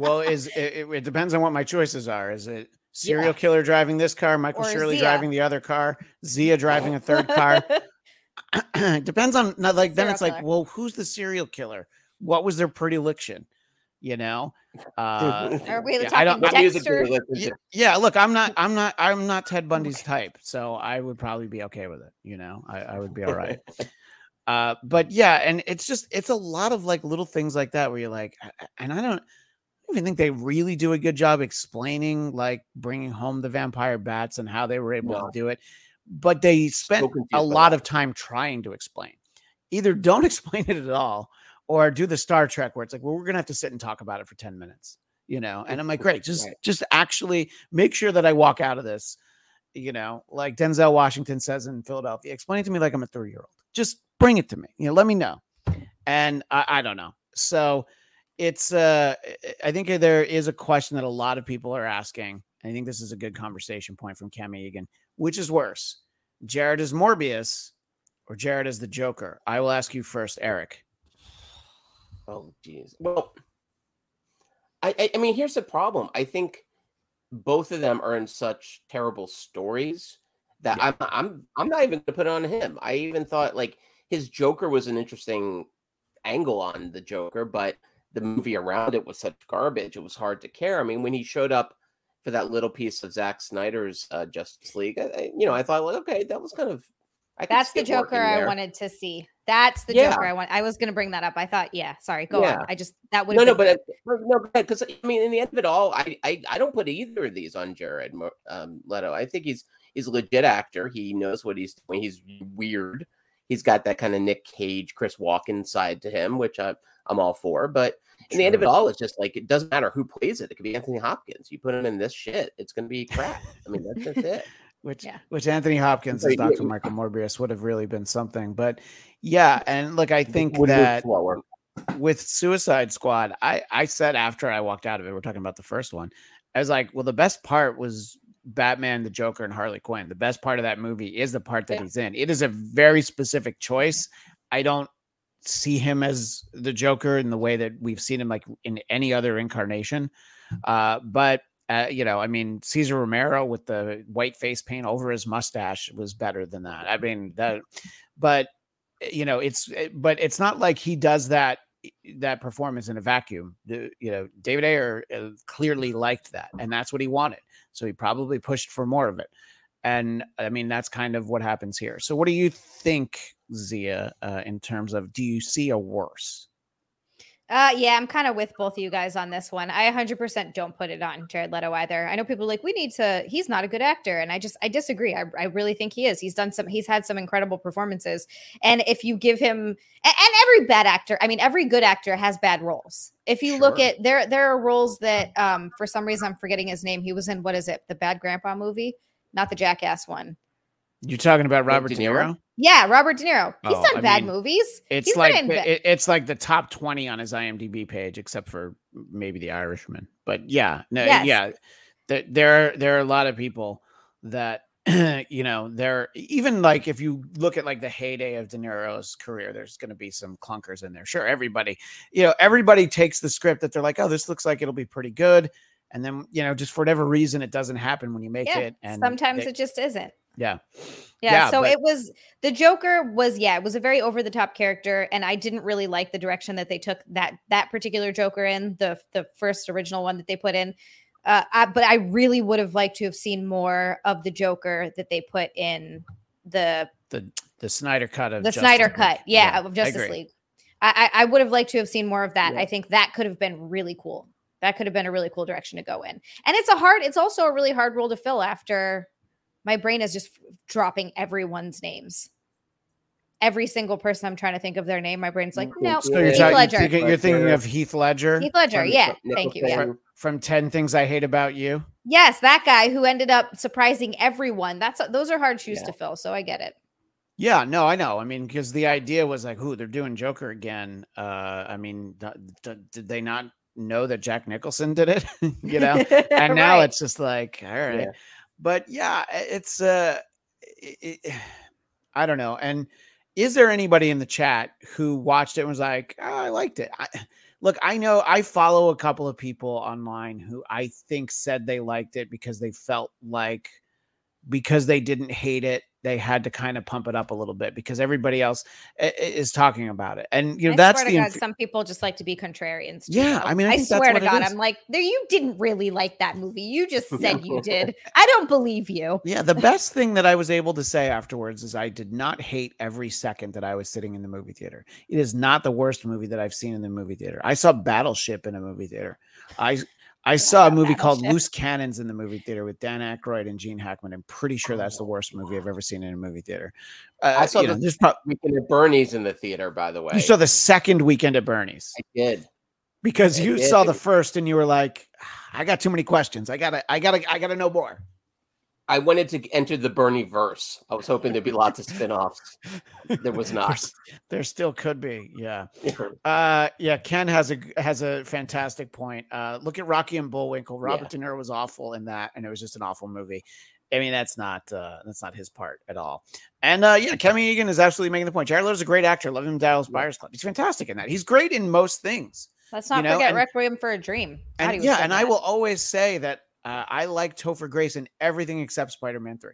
Speaker 2: Well, is it, it, it depends on what my choices are. Is it serial killer driving this car, Michael
Speaker 3: Or
Speaker 2: Shirley
Speaker 3: Xia.
Speaker 2: driving the other car, Xia driving a third car? depends on not like then
Speaker 3: Serial
Speaker 2: it's like, well, who's the serial killer? What was their predilection? You know? Uh
Speaker 3: Are we
Speaker 2: Yeah, I don't-
Speaker 3: talking
Speaker 4: What music do
Speaker 3: Dexter?
Speaker 4: we
Speaker 2: yeah, yeah, look, I'm not I'm not I'm not Ted Bundy's type, so I would probably be okay with it. You know, I, I would be all right. uh, but yeah, and it's just it's a lot of like little things like that where you're like, a- a- and I don't even think they really do a good job explaining like bringing home the vampire bats and how they were able
Speaker 4: No.
Speaker 2: to do it. But they spent a lot of time trying to explain. Either don't explain it at all, or do the Star Trek where it's like, well, we're gonna have to sit and talk about it for ten minutes you know and i'm like great just
Speaker 4: Right.
Speaker 2: just actually make sure that i walk out of this you know like denzel washington says in philadelphia explain it to me like i'm a three year old just bring it to me you know let me know and i, I don't know so it's uh I- think there is a question that a lot of people are asking i think this is a good conversation point from cam egan which is worse jared as morbius or jared as the joker i will ask you first eric
Speaker 4: Oh, jeez. Well, I, I, I mean, here's the problem. I think both of them are in such terrible stories that
Speaker 2: Yeah.
Speaker 4: I'm I'm I'm not even gonna put it on him. I even thought like his Joker was an interesting angle on the Joker, but the movie around it was such garbage. It was hard to care. I mean, when he showed up for that little piece of Zack Snyder's uh, Justice League, I, I- you know, I thought, like, okay, that was kind of. I
Speaker 3: That's the Joker I wanted to see. That's the
Speaker 4: Yeah.
Speaker 3: Joker I want. I was gonna bring that up. I thought, yeah, sorry, go
Speaker 4: Yeah.
Speaker 3: on. I just that would
Speaker 4: No, no, but no, because I mean, in the end of it all, I, I I don't put either of these on Jared um, Leto. I think he's he's a legit actor. He knows what he's doing. He's weird. He's got that kind of Nick Cage, Chris Walken side to him, which I, I'm all for. But in the end of it all, it's just like it doesn't matter who plays it. It could be Anthony Hopkins. You put him in this shit, it's going to be crap. I mean, that's just it.
Speaker 2: which
Speaker 3: Yeah.
Speaker 2: which Anthony Hopkins as Dr. Michael Morbius would have really been something. But yeah, and look, I think
Speaker 4: Would
Speaker 2: that with Suicide Squad, I I said after I walked out of it, we're talking about the first one. I was like, well, the best part was Batman, the Joker, and Harley Quinn. The best part of that movie is the part that
Speaker 3: Yeah.
Speaker 2: he's in. It is a very specific choice. I don't see him as the Joker in the way that we've seen him like in any other incarnation. Uh, but uh, you know, I mean, Cesar Romero with the white face paint over his mustache was better than that. I mean, that, but you know, it's but it's not like he does that that performance in a vacuum. The- You know, David Ayer uh, clearly liked that, and that's what he wanted. So he probably pushed for more of it. And I mean, that's kind of what happens here. So, what do you think, Xia, uh, in terms of do you see a worse?
Speaker 3: Uh, yeah, I'm kind of with both of you guys on this one. I 100% don't put it on Jared Leto either. I know people are like we need to. He's not a good actor, and I just I disagree. I, I really think he is. He's done some. He's had some incredible performances, and if you give him and, and every bad actor, I mean every good actor has bad roles. If you look at there, there are roles that um for some reason I'm forgetting his name. He was in what is it? The Bad Grandpa movie, not the Jackass one.
Speaker 2: You're talking about
Speaker 4: Robert
Speaker 2: Robert
Speaker 4: De
Speaker 2: De
Speaker 4: Niro?
Speaker 3: Yeah, Robert De Niro. He's
Speaker 2: Oh,
Speaker 3: done
Speaker 2: I
Speaker 3: bad
Speaker 2: mean,
Speaker 3: movies.
Speaker 2: It's
Speaker 3: He's been
Speaker 2: like the- it- it's like the top twenty on his IMDb page, except for maybe The Irishman. But yeah, no,
Speaker 3: Yes.
Speaker 2: yeah, there there there are a lot of people that you know they're even like if you look at like the heyday of De Niro's career, there's going to be some clunkers in there. Sure, everybody, you know, everybody takes the script that they're like, oh, this looks like it'll be pretty good, and then you know, just for whatever reason, it doesn't happen when you make
Speaker 3: yeah,
Speaker 2: it, and
Speaker 3: sometimes
Speaker 2: they-
Speaker 3: it just isn't.
Speaker 2: Yeah,
Speaker 3: Yeah,
Speaker 2: Yeah,
Speaker 3: so
Speaker 2: but-
Speaker 3: it was the Joker was yeah, it was a very over the top character and I didn't really like the direction that they took that that particular Joker in, the the first original one that they put in. Uh I, but I really would have liked to have seen more of the Joker that they put in the
Speaker 2: the the Snyder cut of
Speaker 3: the
Speaker 2: Justice
Speaker 3: Snyder
Speaker 2: League.
Speaker 3: cut, yeah,
Speaker 2: I
Speaker 3: of Justice
Speaker 2: agree.
Speaker 3: League. I, I I would have liked to have seen more of that.
Speaker 4: Yeah.
Speaker 3: I think that could have been really cool. That could have been a really cool direction to go in. And it's a hard, it's also a really hard role to fill after my brain is just dropping everyone's names. Every single person I'm trying to think of their name, my brain's like,
Speaker 4: Mhm.
Speaker 3: no.
Speaker 2: So you're,
Speaker 4: Heath
Speaker 2: talking, you're
Speaker 3: Ledger.
Speaker 2: thinking, you're thinking of Heath Ledger
Speaker 3: Heath Ledger,
Speaker 4: From
Speaker 3: yeah.
Speaker 4: Nicholson.
Speaker 3: Thank you. Yeah.
Speaker 2: from, from 10 Things I Hate About You.
Speaker 3: Yes, that guy who ended up surprising everyone. That's those are hard shoes
Speaker 4: Yeah.
Speaker 3: to fill. So I get it.
Speaker 2: Yeah, no, I know. I mean, because the idea was like, "Who they're doing Joker again." Uh, I mean, d- d- did they not know that Jack Nicholson did it? you know, and now
Speaker 3: Right.
Speaker 2: it's just like, all right.
Speaker 4: Yeah.
Speaker 2: But yeah, it's uh, it, it- I don't know. And is there anybody in the chat who watched it and was like, oh, I liked it? I, look, I know I follow a couple of people online who I think said they liked it because they felt like because they didn't hate it, they had to kind of pump it up a little bit because everybody else i- i- is talking about it. And you know,
Speaker 3: I
Speaker 2: that's
Speaker 3: swear
Speaker 2: the
Speaker 3: to
Speaker 2: inf-
Speaker 3: some people just like to be contrarians. too,
Speaker 2: Yeah. I mean, I
Speaker 3: I, swear to God. I'm like, there. You didn't really like that movie. You just said you did. I don't believe you.
Speaker 2: Yeah, the best thing that I was able to say afterwards is I did not hate every second that I was sitting in the movie theater. It is not the worst movie that I've seen in the movie theater. I saw Battleship in a movie theater. I I saw a movie called Loose Cannons in the movie theater with Dan Aykroyd and Gene Hackman. I'm pretty sure that's the worst movie I've ever seen in a movie theater. Uh,
Speaker 4: I saw
Speaker 2: you know,
Speaker 4: the-
Speaker 2: there's
Speaker 4: Weekend at Bernie's in the theater, by the way.
Speaker 2: you saw the second weekend at Bernie's
Speaker 4: I did.
Speaker 2: because
Speaker 4: I
Speaker 2: you
Speaker 4: did.
Speaker 2: saw the first and you were like, I got too many questions. I gotta, I gotta, I gotta know more.
Speaker 4: I wanted to enter the Bernie verse. I was hoping there'd be lots of spin-offs. There was not.
Speaker 2: There's- there still could be, yeah. Uh, yeah, Ken has a has a fantastic point. Uh, look at Rocky and Bullwinkle. Robert De Niro was awful in that, and it was just an awful movie. I mean, that's not uh, that's not his part at all. And uh, yeah, Kevin Egan is absolutely making the point. Jared Leto's a great actor. Love him in Dallas Buyers Club. He's fantastic in that. He's great in most things.
Speaker 3: Let's not
Speaker 2: You know,
Speaker 3: forget
Speaker 2: and-
Speaker 3: Requiem for a Dream. God,
Speaker 2: And yeah, and
Speaker 3: in
Speaker 2: I will always say that uh, I like Topher Grace in everything except Spider-Man Three.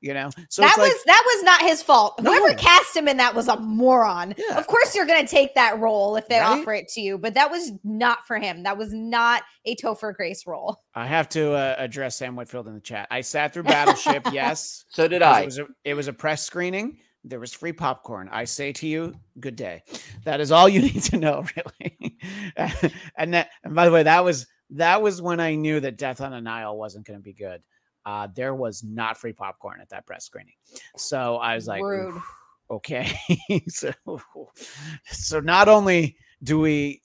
Speaker 2: You know, so
Speaker 3: that
Speaker 2: it's
Speaker 3: was
Speaker 2: like,
Speaker 3: that was not his fault. Whoever
Speaker 2: No.
Speaker 3: cast him in that was a moron.
Speaker 2: Yeah.
Speaker 3: Of course, you're gonna take that role if they
Speaker 2: Right?
Speaker 3: offer it to you, but that was not for him. That was not a Topher Grace role.
Speaker 2: I have to uh, address Sam Whitfield in the chat. I sat through Battleship, yes.
Speaker 4: So did I.
Speaker 2: It was, a, it was a press screening. There was free popcorn. I say to you, good day. That is all you need to know, really. and that, and by the way, that was that was when I knew that Death on the Nile wasn't going to be good. Uh, there was not free popcorn at that press screening, so I was like,
Speaker 3: Rude.
Speaker 2: Okay. so, so not only do we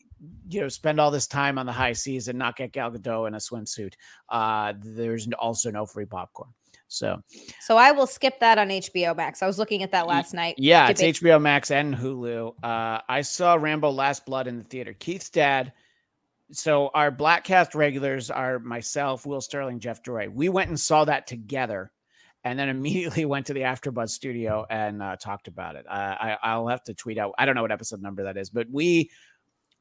Speaker 2: you know spend all this time on the high seas and not get Gal Gadot in a swimsuit, uh, there's also no free popcorn. So
Speaker 3: So I will skip that on HBO Max. I was looking at that last night.
Speaker 2: yeah, it's HBO Max and Hulu. Uh, I saw Rambo: Last Blood in the theater. Keith's dad. So our Bladtcast regulars are myself, Will Sterling, Jeff Droy. We went and saw that together, and then immediately went to the AfterBuzz studio and uh, talked about it. Uh, I, I'll have to tweet out. I don't know what episode number that is, but we.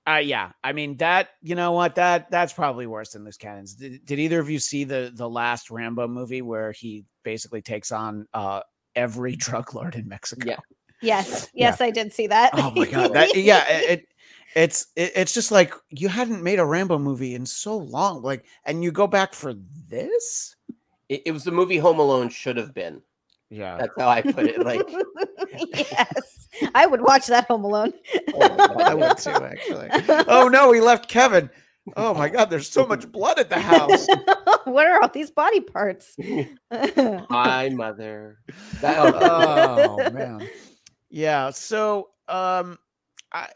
Speaker 2: Uh, yeah, I mean that. You know what? That that's probably worse than loose cannons. Did, did either of you see the the last Rambo movie where he basically takes on uh, every drug lord in Mexico?
Speaker 4: Yeah.
Speaker 3: Yes,
Speaker 2: Yeah.
Speaker 3: yes, I did see that.
Speaker 2: Oh my god! That, yeah, it, it it's it, it's just like you hadn't made a Rambo movie in so long, like, and you go back for this.
Speaker 4: It, it was the movie Home Alone should have been.
Speaker 2: Yeah,
Speaker 4: That's how I put it. Like,
Speaker 3: yes, I would watch that Home Alone.
Speaker 2: I would too, actually. Oh no, we left Kevin. Oh my god, there's so much blood at the house.
Speaker 3: what are all these body parts?
Speaker 4: hi, mother. That, oh,
Speaker 2: oh man, yeah. So, um, I,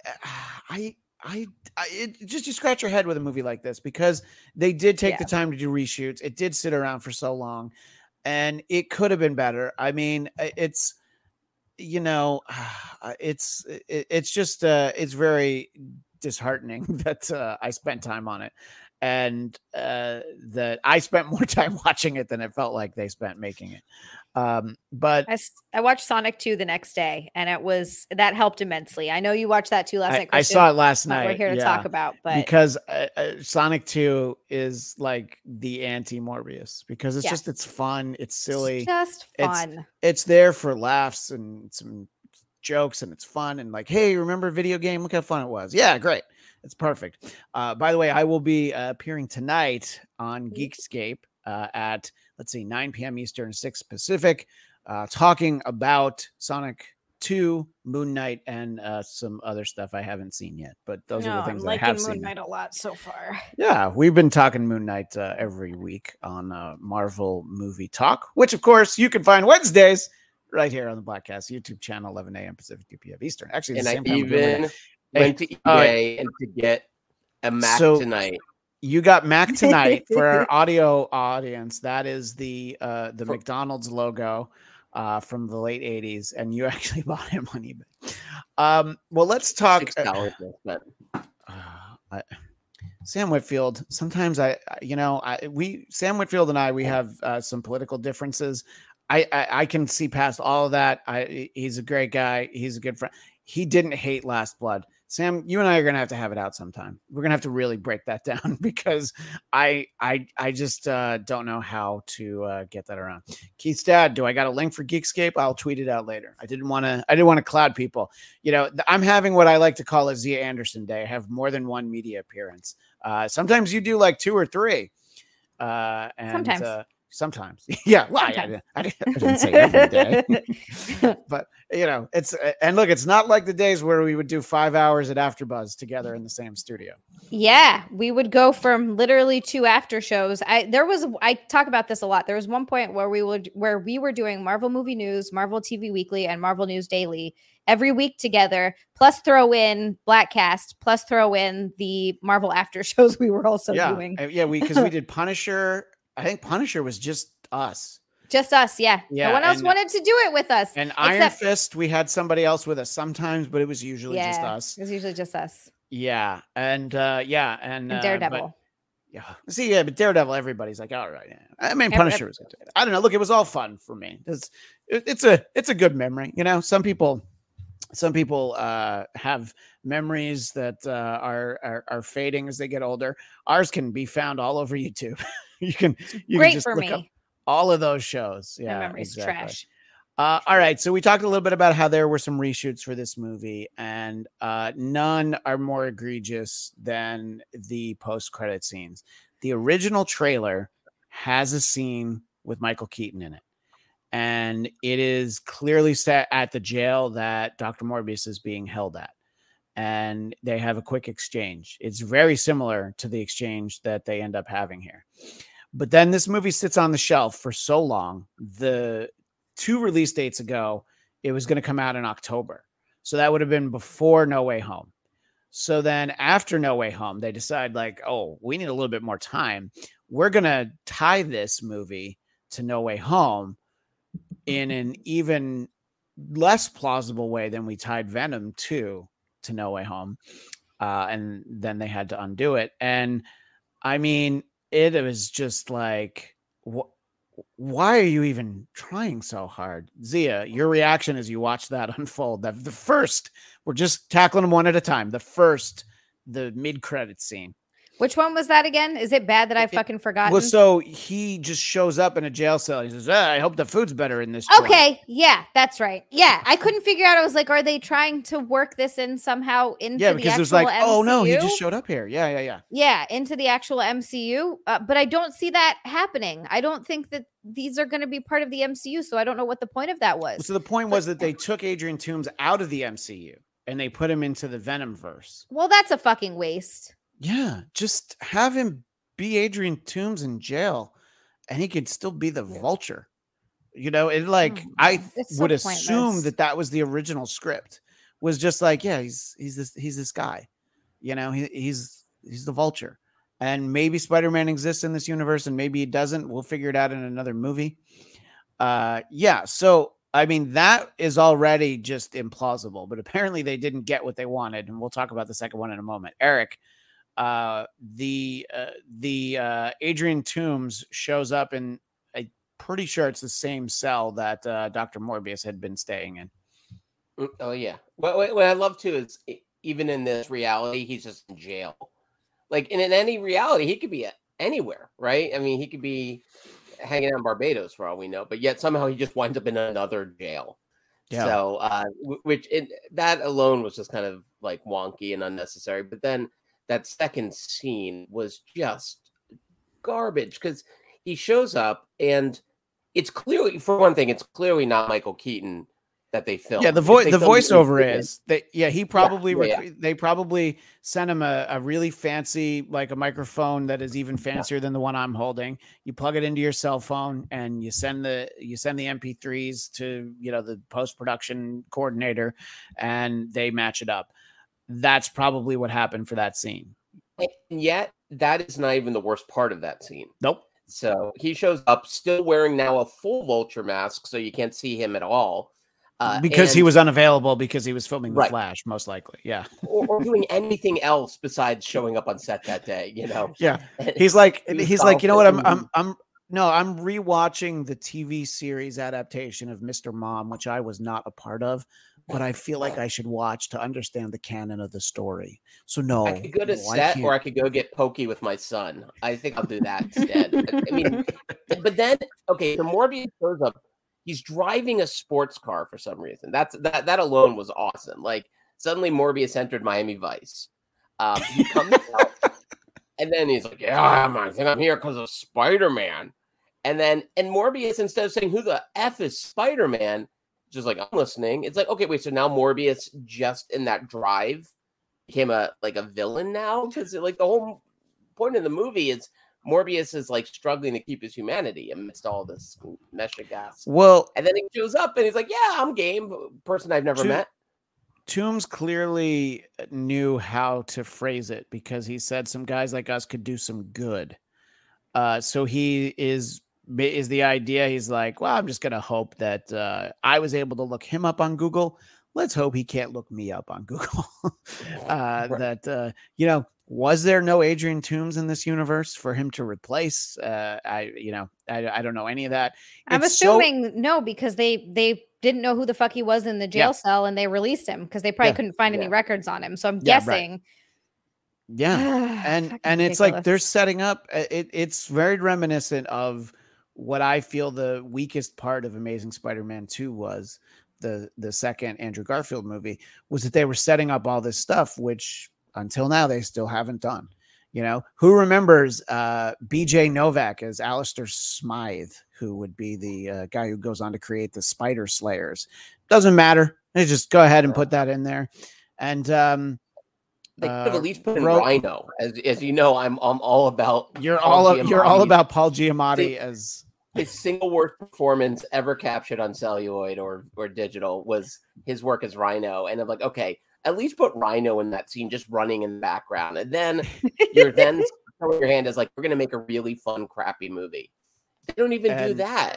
Speaker 2: I, I, I it, just you scratch your head with a movie like this because they did take the time to do reshoots. It did sit around for so long, and it could have been better. I mean, it's you know, it's it, it's just uh, it's very disheartening that uh, I spent time on it. And uh, that I spent more time watching it than it felt like they spent making it. Um, but
Speaker 3: I, I, watched Sonic 2 the next day, and it was that helped immensely. I know you watched that too last
Speaker 2: I,
Speaker 3: night.
Speaker 2: I
Speaker 3: Christian.
Speaker 2: saw it last night.
Speaker 3: We're here to
Speaker 2: yeah,
Speaker 3: talk about, but
Speaker 2: because uh, uh, Sonic Two is like the anti Morbius because it's
Speaker 3: Yeah.
Speaker 2: just it's fun, it's
Speaker 3: it's
Speaker 2: silly,
Speaker 3: just
Speaker 2: It's-
Speaker 3: fun.
Speaker 2: it's there for laughs and some jokes and it's fun and like hey remember video game look how fun it was yeah great it's perfect uh by the way i will be uh, appearing tonight on geekscape uh, at let's see 9 p.m eastern 6 pacific uh talking about sonic 2 moon knight and uh some other stuff i haven't seen yet but those are the things
Speaker 3: I'm
Speaker 2: that i
Speaker 3: liking
Speaker 2: have
Speaker 3: Moon
Speaker 2: seen
Speaker 3: Knight a lot so far.
Speaker 2: yeah, we've been talking Moon Knight uh, every week on uh, Marvel Movie Talk, which of course you can find Wednesdays right here on the Bladtcast YouTube channel, 11 a.m. Pacific, 2 p.m. Eastern. Actually,
Speaker 4: and
Speaker 2: the
Speaker 4: I
Speaker 2: same time we're doing it.
Speaker 4: even went to
Speaker 2: uh,
Speaker 4: eBay and to get a Mac
Speaker 2: so-
Speaker 4: tonight.
Speaker 2: You got Mac tonight for our audio audience. That is the uh, the
Speaker 4: For-
Speaker 2: McDonald's logo uh, from the late 80s, and you actually bought him on eBay. Um, well, let's talk.
Speaker 4: Six
Speaker 2: uh,
Speaker 4: dollars.
Speaker 2: uh, I, Sam Whitfield. Sometimes I, I- you know, I we Sam Whitfield and I we have uh, some political differences. I, I I can see past all of that. I he's a great guy. He's a good friend. He didn't hate Last Blood. Sam, you and I are gonna have to have it out sometime. We're gonna have to really break that down because I I I just uh, don't know how to uh, get that around. Keith's dad, do I got a link for Geekscape? I'll tweet it out later. I didn't want to. I didn't want to cloud people you know, I'm having what I like to call a Xia Anderson day. I have more than one media appearance. Uh, sometimes you do like two or three. Uh, and,
Speaker 3: Sometimes.
Speaker 2: Uh, sometimes. yeah. Well, I- I, didn't- I, I didn't say every day. but, you know, it's, and look, it's not like the days where we would do five hours at AfterBuzz together in the same studio.
Speaker 3: Yeah, we would go from literally two after shows. I there was I talk about this a lot. There was one point where we would where we were doing Marvel Movie News, Marvel TV Weekly, and Marvel News Daily every week together, plus throw in Bladtcast, plus throw in the Marvel after shows we were also
Speaker 2: yeah.
Speaker 3: doing.
Speaker 2: Yeah. We, cause we did Punisher. I think Punisher was just us.
Speaker 3: Just us, yeah.
Speaker 2: Yeah,
Speaker 3: no one else
Speaker 2: and-
Speaker 3: wanted to do it with us.
Speaker 2: And Iron
Speaker 3: Except-
Speaker 2: Fist, we had somebody else with us sometimes, but it was usually just
Speaker 3: yeah,
Speaker 2: us.
Speaker 3: It's usually just us.
Speaker 2: Yeah, and uh yeah, and,
Speaker 3: And
Speaker 2: uh, but-
Speaker 3: Daredevil.
Speaker 2: yeah, see, yeah, but Daredevil, everybody's like, all right. Yeah. I mean, Punisher was good. I don't know. Look, it was all fun for me. It's it's a it's a good memory. You know, some people some people uh, have memories that uh, are, are, are fading as they get older. Ours can be found all over YouTube. you can you
Speaker 3: Great
Speaker 2: can just
Speaker 3: for
Speaker 2: look up
Speaker 3: me.
Speaker 2: all of those shows.
Speaker 3: My
Speaker 2: Yeah,
Speaker 3: memory's
Speaker 2: exactly.
Speaker 3: trash.
Speaker 2: Uh, all right, so we talked a little bit about how there were some reshoots for this movie, and uh, none are more egregious than the post-credit scenes. The original trailer has a scene with Michael Keaton in it, and it is clearly set at the jail that Dr. Morbius is being held at, and they have a quick exchange. It's very similar to the exchange that they end up having here. But then this movie sits on the shelf for so long. The two release dates ago, it was going to come out in October. So that would have been before No Way Home. So then after No Way Home, they decide like, oh, we need a little bit more time. We're going to tie this movie to No Way Home in an even less plausible way than we tied Venom to to No Way Home. Uh, and then they had to undo it. And I mean, it was just like, wh- why are you even trying so hard? Xia, your reaction as you watch that unfold. The, the first, we're just tackling them one at a time. The first, the mid credit scene.
Speaker 3: Which one was that again? Is it bad that I've fucking forgot?
Speaker 2: Well, so he just shows up in a jail cell. He says, ah, I hope the food's better in this. joint."
Speaker 3: Okay, yeah, that's right. Yeah, I couldn't figure out. I was like, are they trying to work this in somehow into
Speaker 2: Yeah,
Speaker 3: the
Speaker 2: because
Speaker 3: actual
Speaker 2: there's like, oh no, he
Speaker 3: MCU?
Speaker 2: just showed up here. Yeah, yeah, yeah.
Speaker 3: yeah, into the actual MCU. Uh, but I don't see that happening. I don't think that these are going to be part of the MCU. So I don't know what the point of that was.
Speaker 2: So the point was that they took Adrian Toombs out of the MCU and they put him into the Venom verse.
Speaker 3: well, that's a fucking waste.
Speaker 2: Yeah, just have him be Adrian Toombs in jail, and he could still be the Vulture. You know, it like
Speaker 3: Oh,
Speaker 2: I
Speaker 3: so
Speaker 2: would assume that that was the original script. Was just like, yeah, he's he's this he's this guy. You know, he, he's he's the Vulture, and maybe Spider Man exists in this universe, and maybe he doesn't. We'll figure it out in another movie. Uh, yeah. So I mean, that is already just implausible. But apparently, they didn't get what they wanted, and we'll talk about the second one in a moment. Eric, uh, the uh, the uh, Adrian Toombs shows up in. I'm pretty sure it's the same cell that uh, Doctor Morbius had been staying in.
Speaker 4: Mm, Oh yeah. What, what, what I love too is even in this reality, he's just in jail. Like and in any reality, he could be anywhere, right? I mean, he could be hanging out in Barbados for all we know, but yet somehow he just winds up in another jail.
Speaker 2: Yeah.
Speaker 4: So, uh, which it, that alone was just kind of like wonky and unnecessary. But then that second scene was just garbage because he shows up and it's clearly, for one thing, it's clearly not Michael Keaton that they filmed.
Speaker 2: Yeah, the voice the voiceover is that yeah, he probably
Speaker 4: yeah, yeah.
Speaker 2: rec- they probably sent him a, a really fancy like a microphone that is even fancier than the one I'm holding. You plug it into your cell phone and you send the you send the MP3s to you know the post production coordinator and they match it up. That's probably what happened for that scene.
Speaker 4: And yet, that is not even the worst part of that scene.
Speaker 2: Nope.
Speaker 4: So he shows up still wearing now a full vulture mask, so you can't see him at all. Uh,
Speaker 2: because he was unavailable because he was filming the
Speaker 4: Right.
Speaker 2: Flash, most likely. Yeah.
Speaker 4: or, or doing anything else besides showing up on set that day, you know.
Speaker 2: Yeah. He's like
Speaker 4: He
Speaker 2: he's like, you know what? I'm I'm I'm no, I'm rewatching the TV series adaptation of Mr. Mom, which I was not a part of, but I feel like I should watch to understand the canon of the story. So no,
Speaker 4: I could go to
Speaker 2: no,
Speaker 4: set,
Speaker 2: can't.
Speaker 4: or I could go get pokey with my son. I think I'll do that instead. I mean, but then okay, the Morbius shows up. He's driving a sports car for some reason. That's that that alone was awesome. Like suddenly Morbius entered Miami Vice. Um, he comes out, and then he's like, "Yeah, I'm, I think I'm here because of Spider Man." And then and Morbius instead of saying, "Who the f is Spider Man?" Just like I'm listening. It's like, okay, wait, so now Morbius just in that drive became a like a villain now because like the whole point of the movie is Morbius is like struggling to keep his humanity amidst all this mesh of gas.
Speaker 2: Well,
Speaker 4: And then he shows up and he's like, "Yeah, I'm game." Person I've never
Speaker 2: To-
Speaker 4: met.
Speaker 2: Toombs clearly knew how to phrase it because he said some guys like us could do some good. Uh, so he is is the idea. He's like, well, I'm just gonna hope that uh, I was able to look him up on Google. Let's hope he can't look me up on Google. uh,
Speaker 4: Right.
Speaker 2: That uh, you know, was there no Adrian Toombs in this universe for him to replace? Uh, I you know, I, I don't know any of that.
Speaker 3: I'm
Speaker 2: It's so-
Speaker 3: assuming no, because they they didn't know who the fuck he was in the jail
Speaker 2: Yeah.
Speaker 3: cell and they released him because they probably
Speaker 2: Yeah.
Speaker 3: couldn't find any records on him. So I'm
Speaker 2: Yeah, right.
Speaker 3: guessing.
Speaker 2: Yeah. and and it's like they're setting up uh, it, it's very reminiscent of what i feel the weakest part of amazing spider-man 2 was the the second andrew garfield movie was that they were setting up all this stuff which until now they still haven't done you know? Who remembers uh bj novak as Alistair smythe who would be the uh, guy who goes on to create the spider slayers? Doesn't matter. They just go ahead and put that in there. And um
Speaker 4: They could have
Speaker 2: uh,
Speaker 4: at least put in
Speaker 2: Ro-
Speaker 4: Rhino. As as you know, I'm I'm all about
Speaker 2: You're
Speaker 4: Paul
Speaker 2: all you're all about Paul Giamatti as
Speaker 4: his single worst performance ever captured on celluloid or or digital was his work as Rhino. And I'm like, okay, at least put Rhino in that scene, just running in the background, and then you're then throwing your hand as like we're gonna make a really fun, crappy movie. They don't even do that.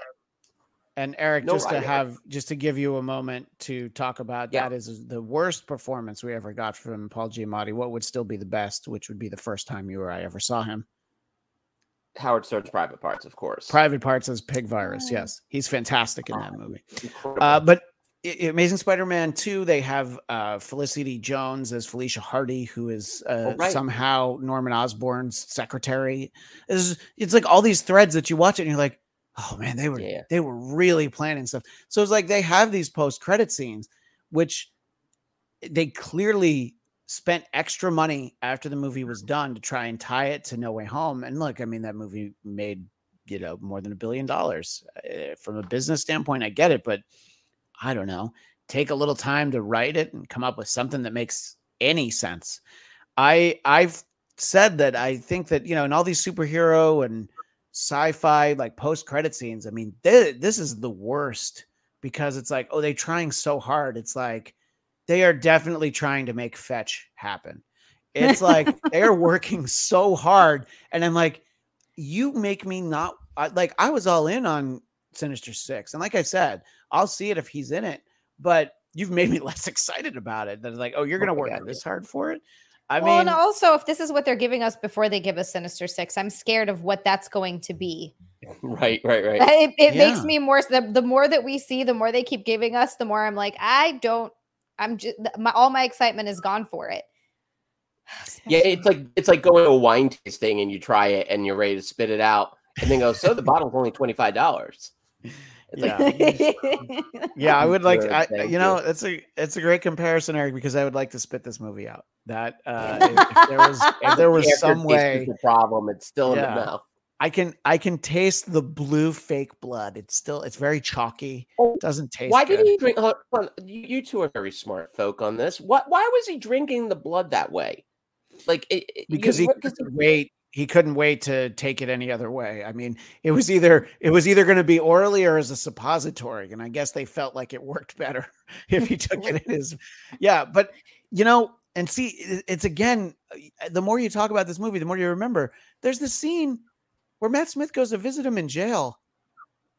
Speaker 2: and Eric
Speaker 4: No
Speaker 2: just to have just to give you a moment to talk about
Speaker 4: Yeah.
Speaker 2: that is the worst performance we ever got from Paul Giamatti. What would still be the best, which would be the first time you or I ever saw him.
Speaker 4: Howard Stern's private parts, of course.
Speaker 2: Private Parts as Pig Vomit.
Speaker 3: Oh.
Speaker 2: Yes, he's fantastic in that movie. Uh, but I- I- Amazing Spider-Man 2, they have uh, Felicity Jones as Felicia Hardy, who is uh,
Speaker 4: Oh, right.
Speaker 2: somehow Norman Osborn's secretary. It's, it's like all these threads that you watch it and you're like, oh man, they were
Speaker 4: Yeah.
Speaker 2: they were really planning stuff. So it's like they have these post-credit scenes, which they clearly spent extra money after the movie was done to try and tie it to No Way Home. And look, I mean, that movie made you know more than a billion dollars Uh, from a business standpoint. I get it, but I don't know. Take a little time to write it and come up with something that makes any sense. I I've said that I think that you know in all these superhero and sci-fi like post-credit scenes, I mean, th- this is the worst because it's like, oh, they're trying so hard. It's like they are definitely trying to make fetch happen. It's like they're working so hard, and I'm like, you make me not I, like I was all in on Sinister Six, and like I said, I'll see it if he's in it, but you've made me less excited about it. Than like, oh, you're oh, gonna
Speaker 4: Oh,
Speaker 2: work
Speaker 4: yeah.
Speaker 2: this hard for it. I
Speaker 3: well,
Speaker 2: mean,
Speaker 3: and also if this is what they're giving us before they give us Sinister Six, I'm scared of what that's going to be.
Speaker 4: right, right, right.
Speaker 3: It, it makes me more. The, the more that we see, the more they keep giving us, the more I'm like, I don't. I'm just my, all my excitement is gone for it.
Speaker 4: Yeah, it's like it's like going to a wine tasting and you try it and you're ready to spit it out, and then go, so the bottle's only twenty five dollars. It's
Speaker 2: Yeah.
Speaker 4: like
Speaker 2: yeah, I would like,
Speaker 4: Good,
Speaker 2: I, you know,
Speaker 4: you.
Speaker 2: it's a it's a great comparison, Eric, because I would like to spit this movie out. That uh, if, if there was if there was some
Speaker 4: aftertaste is
Speaker 2: way
Speaker 4: the problem. It's still in
Speaker 2: Yeah.
Speaker 4: the mouth.
Speaker 2: I can I can taste the blue fake blood. It's still it's very chalky.
Speaker 4: Oh,
Speaker 2: Doesn't taste.
Speaker 4: Why
Speaker 2: good.
Speaker 4: did he drink? hold on, You, two are very smart folk on this. What? Why was he drinking the blood that way? Like it, it- you-
Speaker 2: because he couldn't wait he couldn't wait to take it any other way i mean it was either it was either going to be orally or as a suppository and i guess they felt like it worked better if he took it in his yeah but you know and see it's again the more you talk about this movie the more you remember there's this scene where matt smith goes to visit him in jail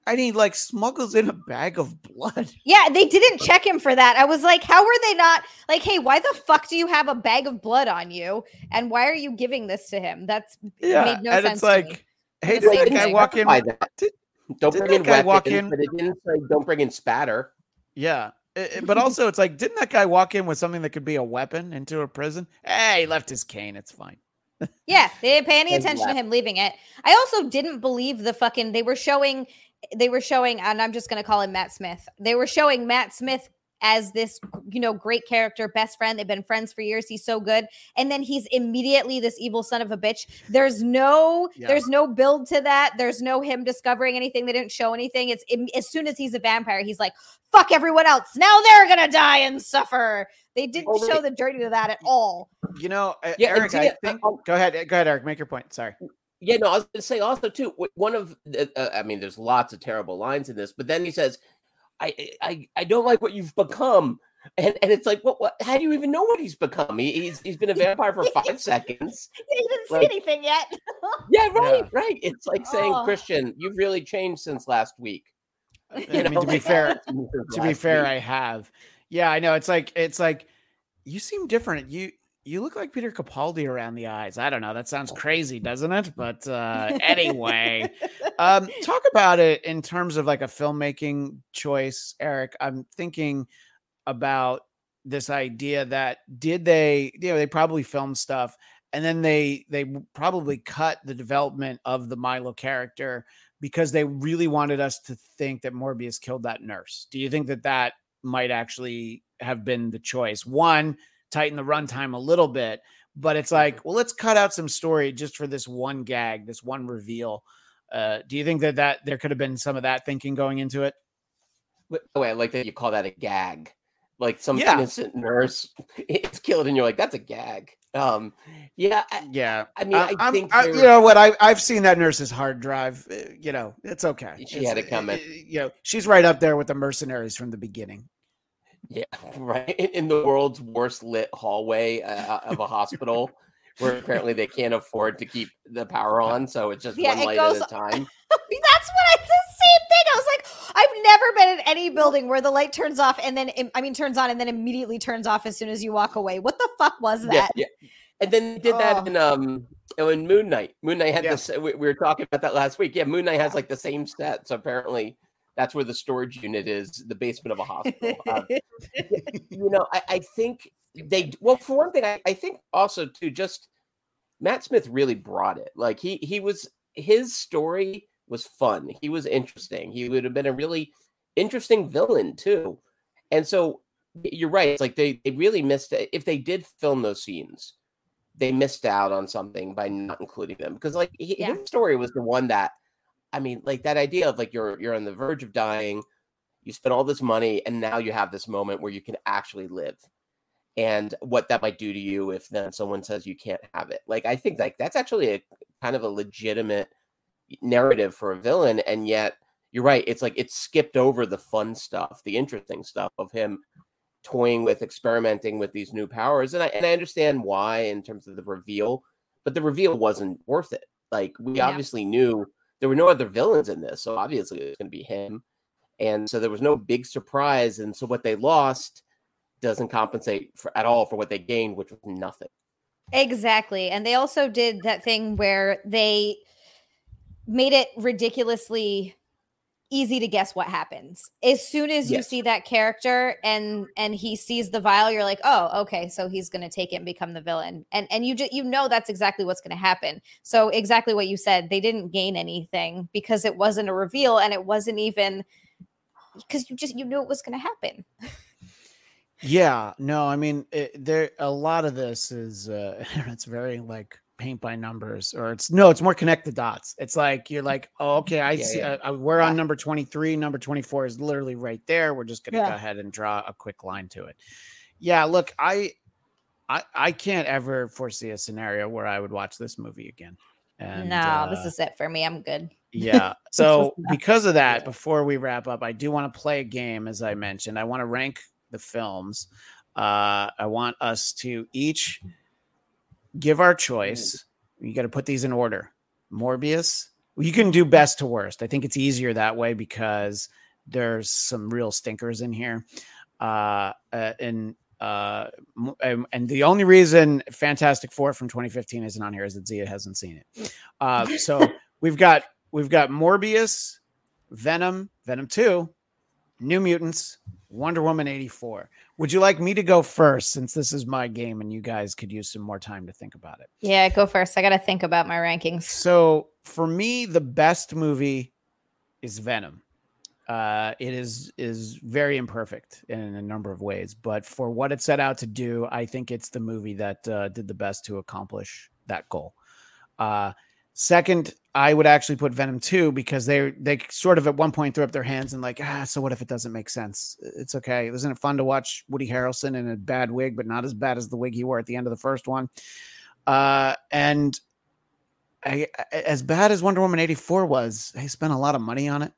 Speaker 2: and he like smuggles in a bag of blood
Speaker 3: yeah, they didn't check him for that. I was like, how were they not like, hey, why the fuck do you have a bag of blood on you? And why are you giving this to him? That's
Speaker 2: yeah
Speaker 3: made no
Speaker 2: and
Speaker 3: sense
Speaker 2: it's
Speaker 3: to
Speaker 2: like
Speaker 3: me.
Speaker 2: hey did
Speaker 3: same
Speaker 2: that guy
Speaker 3: thing.
Speaker 2: walk in
Speaker 4: Specify that.
Speaker 2: Did-
Speaker 4: Don't
Speaker 2: didn't
Speaker 4: bring in
Speaker 2: that guy walk in-
Speaker 4: but it didn't say don't bring in spatter.
Speaker 2: Yeah. I- I- but also it's like, didn't that guy walk in with something that could be a weapon into a prison? Hey, he left his cane. It's fine.
Speaker 3: Yeah, they didn't pay any attention to him leaving it. I also didn't believe the fucking they were showing they were showing and I'm just going to call him Matt Smith. They were showing Matt Smith as this you know great character, best friend. They've been friends for years. He's so good. And then he's immediately this evil son of a bitch. There's no
Speaker 2: Yeah.
Speaker 3: there's no build to that. There's no him discovering anything. They didn't show anything. It's im- as soon as he's a vampire, he's like, "Fuck everyone else. Now they're going to die and suffer." They didn't
Speaker 4: Oh,
Speaker 3: show the journey to that at all.
Speaker 2: You know, uh,
Speaker 4: Yeah,
Speaker 2: Eric, I
Speaker 4: uh,
Speaker 2: think.
Speaker 4: um,
Speaker 2: go ahead. Go ahead, Eric. Make your point. Sorry.
Speaker 4: Yeah, no, I was going to say also too. One of the, uh, I mean, there's lots of terrible lines in this, but then he says, "I, I, I don't like what you've become," and and it's like, what, what? How do you even know what he's become? He, he's he's been a vampire for five seconds.
Speaker 3: He didn't see anything yet.
Speaker 4: Yeah, right,
Speaker 2: Yeah.
Speaker 4: right. It's like saying,
Speaker 3: Oh.
Speaker 4: Christian, you've really changed since last week.
Speaker 2: I mean, to be fair, to be fair,
Speaker 4: week.
Speaker 2: I have. Yeah, I know. It's like it's like you seem different. You you look like Peter Capaldi around the eyes. I don't know. That sounds crazy, doesn't it? But uh, anyway, um, talk about it in terms of like a filmmaking choice, Eric. I'm thinking about this idea that did they, you know, they probably filmed stuff and then they they probably cut the development of the Milo character because they really wanted us to think that Morbius killed that nurse. Do you think that that might actually have been the choice? One, tighten the runtime a little bit, but it's like, mm-hmm. well, let's cut out some story just for this one gag, this one reveal. Uh, do you think that that there could have been some of that thinking going into it?
Speaker 4: Wait, I like that you call that a gag. Like some yeah. innocent nurse is killed, and you're like, "That's a gag." Um, yeah,
Speaker 2: I, yeah. I mean, I, I think I, you know what I I've seen that nurse's hard drive. Uh, you know, it's okay.
Speaker 4: She
Speaker 2: it's,
Speaker 4: had it coming.
Speaker 2: you know, she's right up there with the mercenaries from the beginning.
Speaker 4: Yeah, right. In the world's worst lit hallway uh, of a hospital, where apparently they can't afford to keep the power on, so it's just yeah, one it light goes, at a time.
Speaker 3: That's what I the same thing. I was like, I've never been in any building where the light turns off and then I mean turns on and then immediately turns off as soon as you walk away. What the fuck was that?
Speaker 4: Yeah, yeah. And then they did oh. that in um oh, in Moon Knight. Moon Knight had yeah. this. We, we were talking about that last week. Yeah, Moon Knight has like the same stats. So apparently, that's where the storage unit is, the basement of a hospital. Uh, you know, I, I, think they well for one thing, I, I think also too, just Matt Smith really brought it. Like he he was his story was fun. He was interesting. He would have been a really interesting villain too. And so you're right. It's like they, they really missed it. If they did film those scenes, they missed out on something by not including them. Because like yeah. his story was the one that I mean, like that idea of like you're you're on the verge of dying, you spend all this money, and now you have this moment where you can actually live. And what that might do to you if then someone says you can't have it. Like I think like that's actually a kind of a legitimate narrative for a villain, and yet you're right. It's like it's skipped over the fun stuff, the interesting stuff of him toying with experimenting with these new powers. And I and I understand why in terms of the reveal, but the reveal wasn't worth it. Like we yeah. obviously knew there were no other villains in this, so obviously it was going to be him. And so there was no big surprise. And so what they lost doesn't compensate for, at all for what they gained, which was nothing.
Speaker 3: Exactly. And they also did that thing where they made it ridiculously easy to guess what happens. As soon as you yes. see that character and and he sees the vial you're like oh okay so he's going to take it and become the villain. And and you just you know that's exactly what's going to happen. So exactly what you said they didn't gain anything because it wasn't a reveal and it wasn't even because you just you knew it was going to happen.
Speaker 2: Yeah no i mean it, there a lot of this is uh it's very like paint by numbers or it's no it's more connect the dots. It's like you're like oh okay i yeah, see yeah. Uh, uh we're on number 23 number 24 is literally right there. We're just gonna yeah. go ahead and draw a quick line to it. Yeah look i i i can't ever foresee a scenario where i would watch this movie again.
Speaker 3: And, no uh, this is it for me. I'm good.
Speaker 2: yeah so because of that before we wrap up i do want to play a game as i mentioned. I want to rank the films. Uh i want us to each give our choice. You got to put these in order. Morbius, you can do best to worst. I think it's easier that way because there's some real stinkers in here. Uh, uh and uh, and the only reason Fantastic Four from 2015 isn't on here is that Xia hasn't seen it. Uh, so we've got we've got Morbius, Venom, Venom Two, New Mutants, Wonder Woman 84. Would you like me to go first since this is my game and you guys could use some more time to think about it?
Speaker 3: Yeah, go first. I got to think about my rankings.
Speaker 2: So, for me, the best movie is Venom. Uh, it is is very imperfect in a number of ways, but for what it set out to do, I think it's the movie that uh, did the best to accomplish that goal. Uh, Second, I would actually put Venom 2 because they they sort of at one point threw up their hands and like, ah, so what if it doesn't make sense? It's okay. Isn't it fun to watch Woody Harrelson in a bad wig, but not as bad as the wig he wore at the end of the first one? Uh, and I, as bad as Wonder Woman 84 was, they spent a lot of money on it.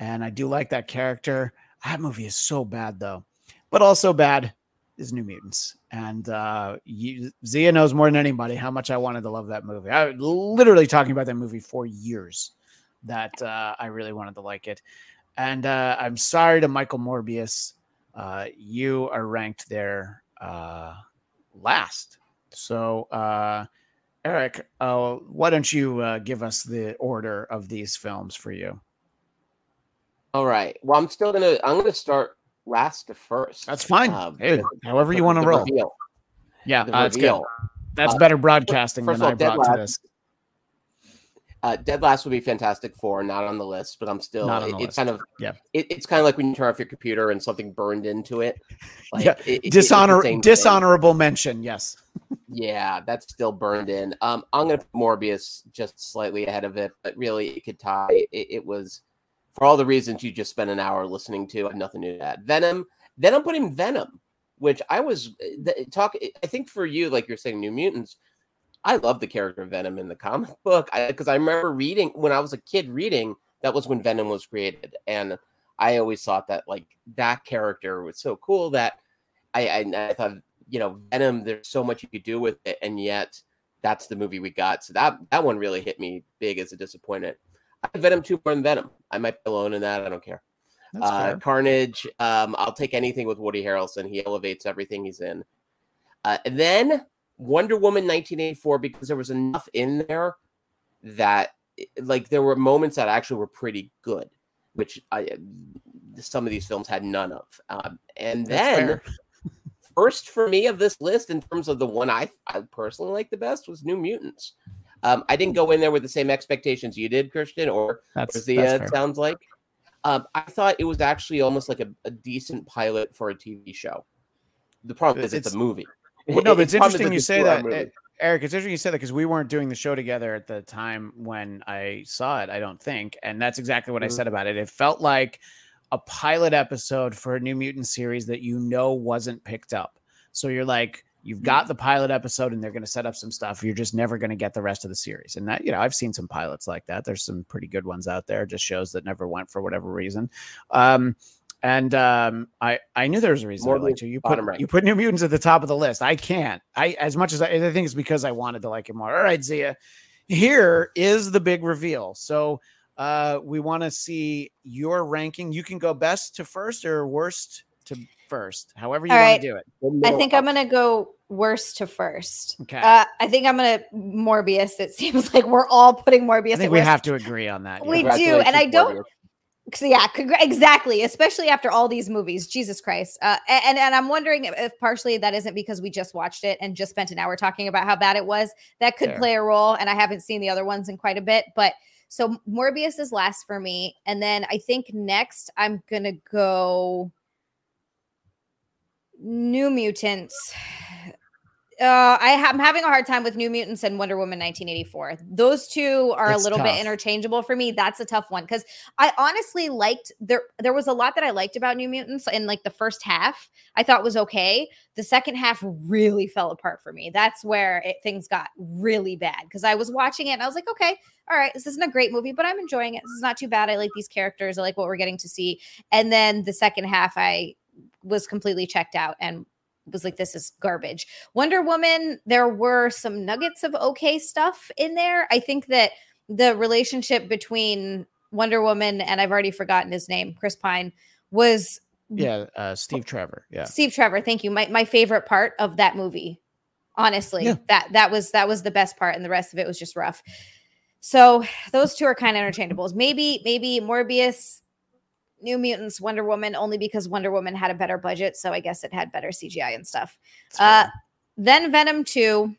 Speaker 2: And I do like that character. That movie is so bad though, but also bad is New Mutants, and uh, you, Xia knows more than anybody how much I wanted to love that movie. I literally talking about that movie for years that uh, I really wanted to like it, and uh, I'm sorry to Michael Morbius, uh, you are ranked there uh, last So, uh, Eric, uh, why don't you uh, give us the order of these films for you?
Speaker 4: All right. Well, I'm still gonna. I'm gonna start last to first.
Speaker 2: That's fine.
Speaker 4: Um,
Speaker 2: Hey,
Speaker 4: the-
Speaker 2: however you want to roll.
Speaker 4: reveal,
Speaker 2: Yeah,
Speaker 4: the
Speaker 2: uh, that's good. That's
Speaker 4: Uh,
Speaker 2: better broadcasting
Speaker 4: first
Speaker 2: than
Speaker 4: of
Speaker 2: I
Speaker 4: all, Dead
Speaker 2: brought to
Speaker 4: Last-
Speaker 2: this.
Speaker 4: Uh, Dead Last would be Fantastic Four, not on the list, but I'm still.
Speaker 2: Not on
Speaker 4: it-
Speaker 2: the
Speaker 4: it's
Speaker 2: list.
Speaker 4: kind of.
Speaker 2: Yeah.
Speaker 4: It, it's kind of like when you turn off your computer and something burned into it. Like,
Speaker 2: Yeah,
Speaker 4: it- it-
Speaker 2: Dishonor,
Speaker 4: same thing.
Speaker 2: dishonorable mention. Yes.
Speaker 4: Yeah, that's still burned in. Um, I'm gonna put Morbius just slightly ahead of it, but really it could tie. It, it was for all the reasons you just spent an hour listening to. I have nothing new to add. Venom. Then I'm putting Venom, which I was eh, the, talk. Eh, I think for you, like you're saying, New Mutants. I love the character Venom in the comic book because I, remember reading when I was a kid reading. That was when Venom was created, and I always thought that like that character was so cool that I, I, I thought you know Venom. There's so much you could do with it, and yet that's the movie we got. So that that one really hit me big as a disappointment. I have Venom two more than Venom. I might be alone in that. I don't care. Uh. Carnage. Um, I'll take anything with Woody Harrelson. He elevates everything he's in. Uh, and then Wonder Woman 1984 because there was enough in there that like there were moments that actually were pretty good, which I some of these films had none of. Um, and then first for me of this list in terms of the one I, I personally like the best was New Mutants. Um, I didn't go in there with the same expectations you did, Christian, or
Speaker 2: That's,
Speaker 4: as
Speaker 2: that's
Speaker 4: uh, sounds like. Um, I thought it was actually almost like a, a decent pilot for a TV show. The problem is it's,
Speaker 2: It's-
Speaker 4: a movie.
Speaker 2: Well, no, but it's
Speaker 4: The problem is
Speaker 2: interesting you say that,
Speaker 4: movie.
Speaker 2: Eric. It's interesting you said that because we weren't doing the show together at the time when I saw it. I don't think, and that's exactly what I
Speaker 4: Mhm.
Speaker 2: said about it. It felt like a pilot episode for a New Mutant series that you know wasn't picked up. So you're like, you've got the pilot episode, and they're going to set up some stuff. You're just never going to get the rest of the series. And that, you know, I've seen some pilots like that. There's some pretty good ones out there, just shows that never went for whatever reason. Um, and um, I I knew there was a reason I liked you. You put
Speaker 4: right.
Speaker 2: you put New Mutants at the top of the list. I can't. I as much as I, I think it's because I wanted to like it more. All right, Xia. Here is the big reveal. So uh, we want to see your ranking. You can go best to first or worst to first, however you
Speaker 3: All
Speaker 2: want
Speaker 3: right.
Speaker 2: to do it.
Speaker 3: I think I'm gonna go worst to first.
Speaker 2: Okay.
Speaker 3: Uh, I think I'm gonna Morbius. It seems like we're all putting Morbius.
Speaker 2: I think
Speaker 3: at
Speaker 2: we
Speaker 3: worst.
Speaker 2: have to agree on that.
Speaker 3: We
Speaker 2: yeah.
Speaker 3: do, and I don't- So, yeah, congr- exactly. Especially after all these movies, Jesus Christ. Uh, and and I'm wondering if, if partially that isn't because we just watched it and just spent an hour talking about how bad it was. That could
Speaker 2: Fair.
Speaker 3: play a role. And I haven't seen the other ones in quite a bit, but so Morbius is last for me, and then I think next I'm gonna go New Mutants. Uh, I I'm having a hard time with New Mutants and Wonder Woman 1984. Those two are
Speaker 2: It's
Speaker 3: a little
Speaker 2: tough.
Speaker 3: bit interchangeable for me. That's a tough one because I honestly liked there. There was a lot that I liked about New Mutants in like the first half. I thought was okay. The second half really fell apart for me. That's where it, things got really bad because I was watching it and I was like, okay, all right, this isn't a great movie, but I'm enjoying it. This is not too bad. I like these characters. I like what we're getting to see. And then the second half, I was completely checked out and was like, this is garbage. Wonder Woman, there were some nuggets of okay stuff in there. I think that the relationship between Wonder Woman and I've already forgotten his name, Chris Pine, was
Speaker 2: Yeah, uh, Steve Trevor. Yeah.
Speaker 3: Steve Trevor. Thank you. My my favorite part of that movie. Honestly,
Speaker 2: Yeah.
Speaker 3: that that was that was the best part, and the rest of it was just rough. So those two are kind of interchangeables. Maybe maybe Morbius, New Mutants, Wonder Woman, only because Wonder Woman had a better budget, so I guess it had better CGI and stuff. Uh, then Venom 2,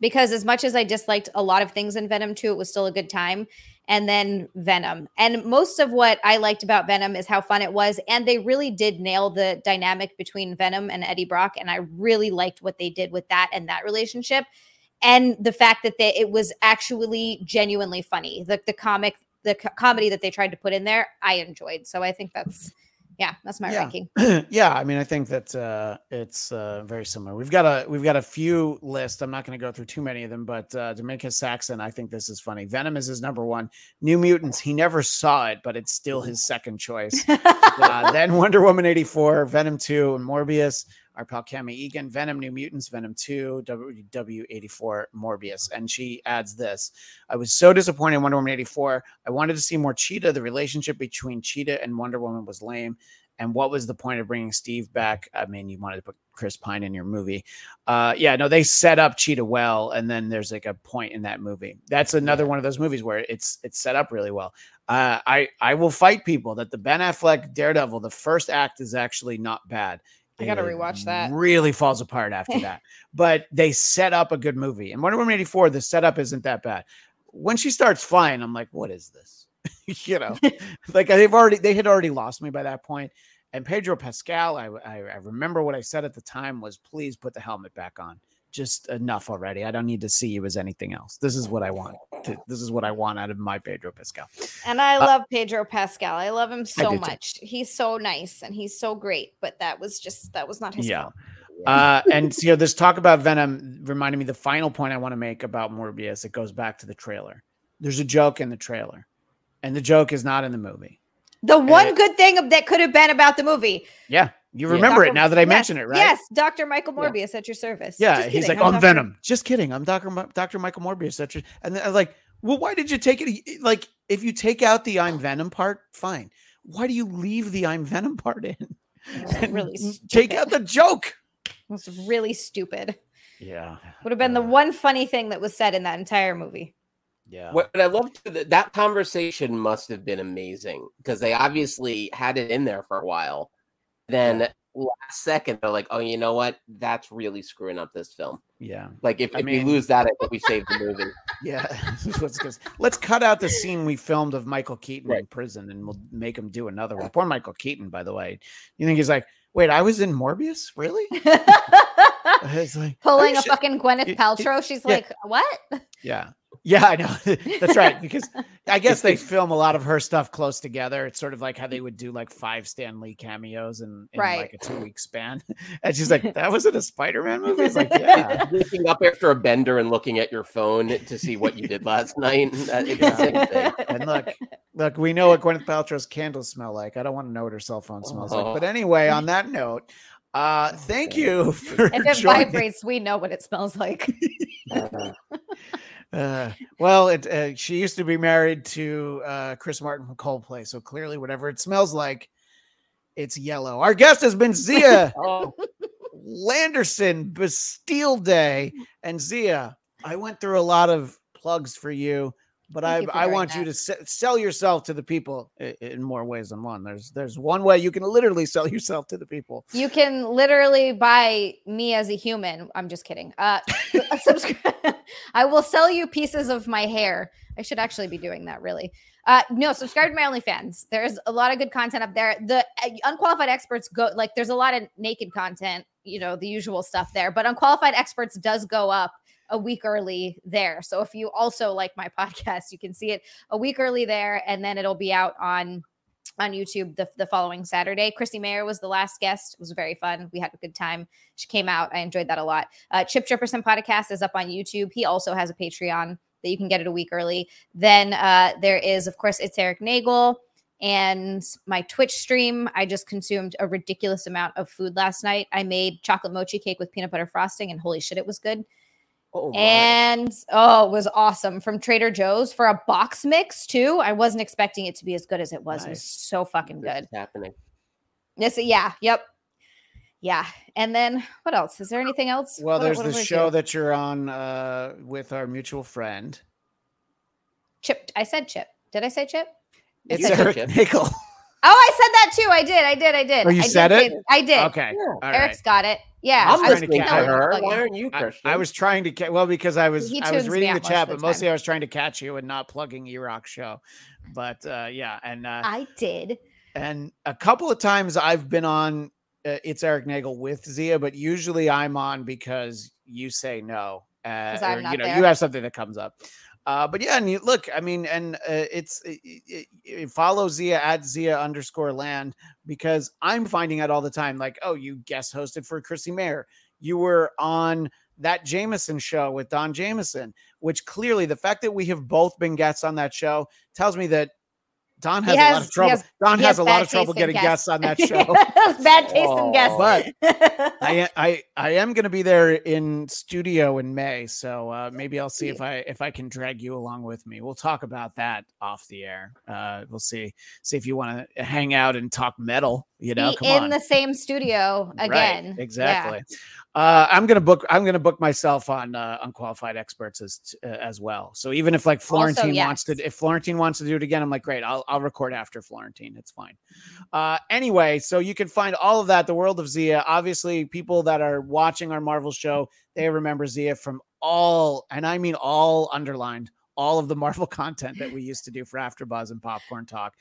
Speaker 3: because as much as I disliked a lot of things in Venom 2, it was still a good time. And then Venom. And most of what I liked about Venom is how fun it was. And they really did nail the dynamic between Venom and Eddie Brock. And I really liked what they did with that and that relationship. And the fact that they, it was actually genuinely funny. The, the comic, the co- comedy that they tried to put in there, I enjoyed. So I think that's, yeah, that's my
Speaker 2: Yeah.
Speaker 3: ranking.
Speaker 2: yeah, I mean, I think that uh, it's uh, very similar. We've got a we've got a few lists. I'm not going to go through too many of them, but uh, Dominicus Saxon, I think this is funny. Venom is his number one. New Mutants, he never saw it, but it's still his second choice. uh, then Wonder Woman 84, Venom 2, and Morbius. Our pal Cami Egan, Venom, New Mutants, Venom 2, WW84, Morbius. And she adds this I was so disappointed in Wonder Woman 84. I wanted to see more Cheetah. The relationship between Cheetah and Wonder Woman was lame. and what was the point of bringing Steve back? I mean, you wanted to put Chris Pine in your movie. Uh, yeah, no, they set up Cheetah well, and then there's like a point in that movie. That's another one of those movies where it's it's set up really well. Uh, I I will fight people that the Ben Affleck Daredevil, the first act is actually not bad.
Speaker 3: I gotta rewatch that.
Speaker 2: Really falls apart after that, but they set up a good movie. And Wonder Woman eighty four, the setup isn't that bad. When she starts flying, I'm like, what is this? you know, like they've already they had already lost me by that point. And Pedro Pascal, I, I I remember what I said at the time was, please put the helmet back on. Just enough already. I don't need to see you as anything else. This is what I want. to- this is what I want out of my Pedro Pascal.
Speaker 3: And I
Speaker 2: Uh,
Speaker 3: love Pedro Pascal. I love him so
Speaker 2: do too.
Speaker 3: much. He's so nice and he's so great. But that was just that was not his
Speaker 2: Yeah.
Speaker 3: fault.
Speaker 2: Uh, and you know, this talk about Venom reminded me the final point I want to make about Morbius. It goes back to the trailer. There's a joke in the trailer, and the joke is not in the movie.
Speaker 3: The one
Speaker 2: Eh.
Speaker 3: good thing that could have been about the movie.
Speaker 2: Yeah, you
Speaker 4: Yeah.
Speaker 2: remember it now that I
Speaker 3: Yes,
Speaker 2: mention it, right?
Speaker 3: Yes, Dr. Michael
Speaker 4: Yeah.
Speaker 3: Morbius at your service.
Speaker 2: Yeah,
Speaker 3: Just
Speaker 2: he's
Speaker 3: kidding,
Speaker 2: like,
Speaker 3: I'm
Speaker 2: I'm
Speaker 3: Dr.
Speaker 2: Venom. Just kidding. I'm Doctor Mi- Doctor Michael Morbius. That's your, and then I was like, well, why did you take it? Like, if you take out the I'm Venom part, fine. Why do you leave the I'm Venom part in? And
Speaker 3: really
Speaker 2: take out the joke.
Speaker 3: It was really stupid.
Speaker 2: Yeah,
Speaker 3: Would have been the
Speaker 2: Uh,
Speaker 3: one funny thing that was said in that entire movie.
Speaker 2: Yeah,
Speaker 4: What I love too, that that conversation must have been amazing because they obviously had it in there for a while. Then last second, they're like, "Oh, you know what? That's really screwing up this film.
Speaker 2: yeah.
Speaker 4: Like if,
Speaker 2: I
Speaker 4: if
Speaker 2: mean-
Speaker 4: we lose that, I think we save the movie."
Speaker 2: Yeah, let's, let's cut out the scene we filmed of Michael Keaton in prison, and we'll make him do another one. Poor Michael Keaton, by the way. You think he's like, wait, I was in Morbius, really? It's like,
Speaker 3: Pulling a fucking Gwyneth Paltrow. She's
Speaker 2: yeah.
Speaker 3: like, what?
Speaker 2: Yeah, yeah, I know. That's right. Because I guess they film a lot of her stuff close together. It's sort of like how they would do like five Stan Lee cameos in, in
Speaker 3: Right.
Speaker 2: like a two week span. And she's like, that wasn't a Spider Man movie. It's like, yeah.
Speaker 4: Waking up after a bender and looking at your phone to see what you did last night. That- It's the same thing.
Speaker 2: And look, look, we know what Gwyneth Paltrow's candles smell like. I don't want to know what her cell phone smells like. But
Speaker 4: Oh.
Speaker 2: anyway, on that note, uh, thank you for
Speaker 3: If it
Speaker 2: joining.
Speaker 3: vibrates, we know what it smells like.
Speaker 2: Uh, well, it, uh, she used to be married to uh, Chris Martin from Coldplay, so clearly, whatever it smells like, it's yellow. Our guest has been Xia
Speaker 4: Oh,
Speaker 2: Landerson, Bastille Day, and Xia. I went through a lot of plugs for you, but
Speaker 3: Thank
Speaker 2: I I want you to sell yourself to the people in more ways than one. There's there's one way you can literally sell yourself to the people.
Speaker 3: You can literally buy me as a human. I'm just kidding. Uh, subscribe. I will sell you pieces of my hair. I should actually be doing that. Really. Uh, no, subscribe to my OnlyFans. There's a lot of good content up there. The uh, unqualified experts go like. There's a lot of naked content. You know the usual stuff there, but unqualified experts does go up a week early there. So if you also like my podcast, you can see it a week early there, and then it'll be out on on YouTube the, the following Saturday. Christy Mayer was the last guest. It was very fun. We had a good time. She came out. I enjoyed that a lot. Uh, Chip Jefferson podcast is up on YouTube. He also has a Patreon that you can get it a week early. Then uh, there is, of course, it's Eric Nagel and my Twitch stream. I just consumed a ridiculous amount of food last night. I made chocolate mochi cake with peanut butter frosting, and holy shit, it was good.
Speaker 4: Oh my.
Speaker 3: And oh, it was awesome from Trader Joe's for a box mix too. I wasn't expecting it to be as good as it was. It was so fucking
Speaker 4: This
Speaker 3: good.
Speaker 4: is happening.
Speaker 3: Yes, yeah, yep. Yeah. And then what else? Is there anything else?
Speaker 2: Well,
Speaker 3: What-
Speaker 2: there's
Speaker 3: what
Speaker 2: the show
Speaker 3: do?
Speaker 2: that you're on uh, with our mutual friend.
Speaker 3: Chip. I said Chip. Did I say Chip?
Speaker 2: It's
Speaker 3: said
Speaker 4: said
Speaker 2: Eric
Speaker 4: Chip.
Speaker 2: Nickel.
Speaker 3: Oh, I said that too. I did. I did. I did.
Speaker 2: Oh, you
Speaker 3: I did
Speaker 2: said
Speaker 3: say-
Speaker 2: it?
Speaker 3: I did.
Speaker 2: Okay.
Speaker 4: Yeah.
Speaker 2: All right.
Speaker 3: Eric's got it. Yeah.
Speaker 4: I'm
Speaker 2: I was
Speaker 4: listening to
Speaker 2: trying to
Speaker 4: her.
Speaker 3: plug
Speaker 4: Why aren't you,
Speaker 2: I,
Speaker 4: Christian?
Speaker 2: I was trying to ca- well because I was
Speaker 3: He
Speaker 2: I was
Speaker 3: me
Speaker 2: reading the chat,
Speaker 3: of
Speaker 2: but
Speaker 3: the
Speaker 2: mostly. I was trying to catch you and not plugging Erock show. But uh, yeah, and uh,
Speaker 3: I did.
Speaker 2: and a couple of times I've been on. Uh, it's Eric Nagel with Xia, but usually I'm on because you say no, uh,
Speaker 3: 'Cause I'm
Speaker 2: or you know
Speaker 3: there.
Speaker 2: you have something that comes up. Uh, but yeah, and you look, I mean, and uh, it's it, it, it follow Xia at Xia underscore land because I'm finding out all the time, like, oh, you guest hosted for Chrissy Mayer, you were on that Jameson show with Don Jameson, which clearly the fact that we have both been guests on that show tells me that Don
Speaker 3: He
Speaker 2: has, a lot of trouble.
Speaker 3: has-
Speaker 2: Don has,
Speaker 3: has
Speaker 2: a lot of trouble getting guests on that show.
Speaker 3: bad taste in guests.
Speaker 2: But I, I I am going to be there in studio in May, so uh, maybe I'll see if I if I can drag you along with me. We'll talk about that off the air. Uh, we'll see see if you want to hang out and talk metal You know,
Speaker 3: in
Speaker 2: on.
Speaker 3: the same studio
Speaker 2: Right,
Speaker 3: again. Yeah.
Speaker 2: exactly. Uh, I'm gonna book. I'm gonna book myself on uh, unqualified experts as uh, as well. So even if like Florentine wants to, if Florentine wants to do it again, I'm like, great. I'll I'll record after Florentine. It's fine. Uh, anyway, so you can find all of that. The world of Xia. Obviously, people that are watching our Marvel show, they remember Xia from all, and I mean all underlined, all of the Marvel content that we used to do for AfterBuzz and Popcorn Talk,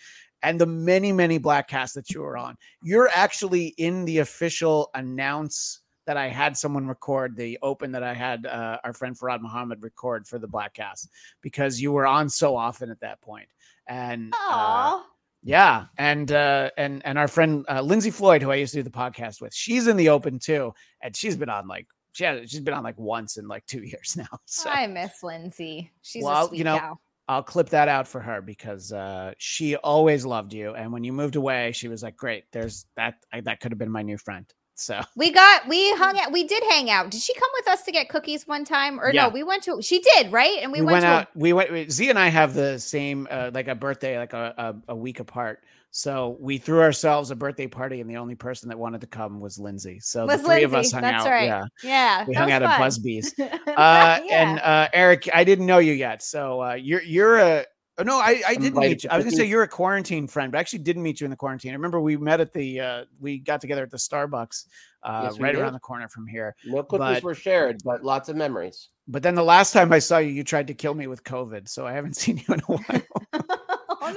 Speaker 2: and the many many Bladtcasts that you were on. You're actually in the official announce that I had someone record the open that I had uh, our friend Farad Muhammad record for the Bladtcast because you were on so often at that point. And uh, yeah, and uh, and and our friend uh, Lindsay Floyd, who I used to do the podcast with, she's in the open too, and she's been on like she had she's been on like once in like two years now. So
Speaker 3: I miss Lindsay. She's
Speaker 2: Well,
Speaker 3: a sweet
Speaker 2: you know,
Speaker 3: cow.
Speaker 2: I'll clip that out for her because uh, she always loved you, and when you moved away, she was like, "Great, there's that I, that could have been my new friend." So
Speaker 3: We got we hung out. We did hang out. Did she come with us to get cookies one time? Or
Speaker 2: Yeah.
Speaker 3: no, we went to she did, right? And we,
Speaker 2: we,
Speaker 3: went,
Speaker 2: went,
Speaker 3: to a-
Speaker 2: out. We went. Z and I have the same, uh, like a birthday, like a, a a week apart. So we threw ourselves a birthday party, and the only person that wanted to come was Lindsay. So
Speaker 3: Was
Speaker 2: the three of us hung
Speaker 3: that's
Speaker 2: out.
Speaker 3: right.
Speaker 2: Yeah,
Speaker 3: yeah.
Speaker 2: we hung
Speaker 3: was
Speaker 2: out at
Speaker 3: fun.
Speaker 2: Busby's. Uh,
Speaker 3: Yeah.
Speaker 2: And uh, Eric, I didn't know you yet, so uh, you're you're a. oh, No, I, I didn't meet you. I was gonna say you're a quarantine friend, but I actually didn't meet you in the quarantine. I remember we met at the uh, we got together at the Starbucks uh,
Speaker 4: Yes,
Speaker 2: right
Speaker 4: did.
Speaker 2: around the corner from here.
Speaker 4: No cookies
Speaker 2: But-
Speaker 4: were shared, but lots of memories.
Speaker 2: But then the last time I saw you, you tried to kill me with COVID, so I haven't seen you in a while.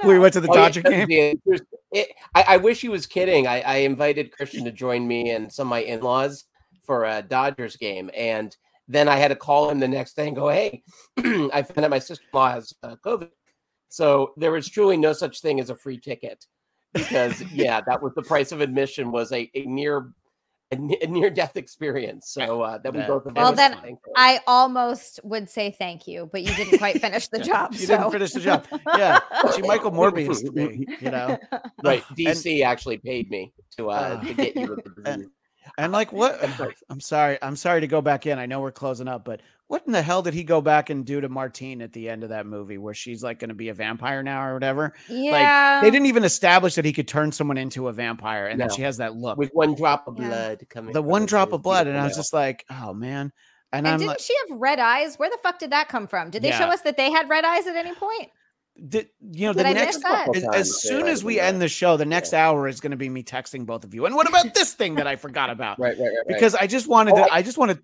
Speaker 3: Oh,
Speaker 2: We went to the
Speaker 4: Oh,
Speaker 2: Dodger game.
Speaker 4: yeah, there's- it- I, I wish he was kidding. I, I invited Christian to join me and some of my in-laws for a Dodgers game, and then I had to call him the next day and go, "Hey, I found out my sister-in-law has uh, COVID." So there was truly no such thing as a free ticket, because yeah, that was the price of admission was a, a near a, near-death experience. So uh, that we
Speaker 2: That-
Speaker 4: both.
Speaker 2: that
Speaker 3: Well, then
Speaker 2: fine.
Speaker 3: I almost would say thank you, but you didn't quite finish the job.
Speaker 2: You
Speaker 3: so.
Speaker 2: didn't finish the job. Yeah, she Michael Morbius to me, you know.
Speaker 4: right.
Speaker 2: And-
Speaker 4: DC actually paid me to uh,
Speaker 2: Uh,
Speaker 4: to get you with the
Speaker 2: and- And like what? I'm sorry. I'm sorry to go back in. I know we're closing up, but what in the hell did he go back and do to Martine at the end of that movie where she's like going to be a vampire now or whatever?
Speaker 3: yeah.
Speaker 2: They didn't even establish that he could turn someone into a vampire, and then
Speaker 4: No.
Speaker 2: she has that look,
Speaker 4: with one drop of
Speaker 3: Yeah.
Speaker 4: blood coming.
Speaker 2: the one drop of blood, and I was just like, oh man. And,
Speaker 3: and
Speaker 2: I'm
Speaker 3: didn't
Speaker 2: like,
Speaker 3: she have red eyes? Where the fuck did that come from? Did they show us that they had red eyes at any point?
Speaker 2: did, you know,
Speaker 3: Did
Speaker 2: the
Speaker 3: I
Speaker 2: next
Speaker 3: miss
Speaker 2: as, as soon as we end the show, the next hour is going to be me texting both of you. And what about this thing that I forgot about?
Speaker 4: Right, right, right. right.
Speaker 2: Because I just wanted
Speaker 4: Oh,
Speaker 2: to,
Speaker 4: I-
Speaker 2: I just want to,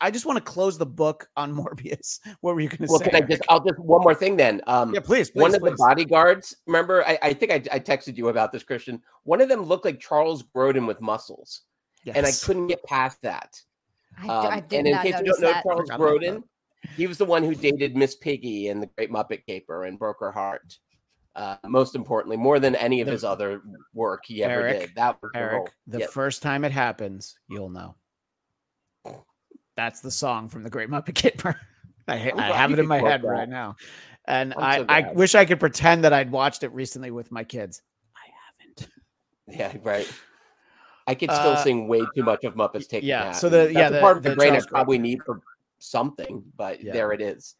Speaker 2: I just want to close the book on Morbius. What were you going to
Speaker 4: well,
Speaker 2: say?
Speaker 4: can I just? I'll just one more thing then. Um,
Speaker 2: yeah, please, please,
Speaker 4: one of the bodyguards. Remember, I, I think I, I texted you about this, Christian. One of them looked like Charles Grodin with muscles, and I couldn't get past that.
Speaker 3: I,
Speaker 4: Um,
Speaker 3: I did
Speaker 4: and in
Speaker 3: not
Speaker 4: case you don't know
Speaker 3: that.
Speaker 4: Charles
Speaker 2: Forgot
Speaker 4: Grodin, he was the one who dated Miss Piggy in The Great Muppet Caper and broke her heart. Uh, most importantly, more than any of
Speaker 2: The-
Speaker 4: his other work he ever
Speaker 2: Eric,
Speaker 4: did. That was the.
Speaker 2: Eric, the
Speaker 4: Yeah.
Speaker 2: first time it happens, you'll know. That's the song from the Great Muppet Caper. I,
Speaker 4: I'm
Speaker 2: I
Speaker 4: glad
Speaker 2: have it in my head
Speaker 4: that.
Speaker 2: right now, and
Speaker 4: I'm
Speaker 2: I,
Speaker 4: so
Speaker 2: I wish I could pretend that I'd watched it recently with my kids. I haven't.
Speaker 4: Yeah, right. I could still
Speaker 2: Uh,
Speaker 4: sing way too much of Muppets Take
Speaker 2: yeah,
Speaker 4: Manhattan.
Speaker 2: so the- yeah,
Speaker 4: That's a
Speaker 2: the-
Speaker 4: part of
Speaker 2: the
Speaker 4: the brain I
Speaker 2: Charles Grodin.
Speaker 4: probably need for something, but
Speaker 2: Yeah.
Speaker 4: there it is.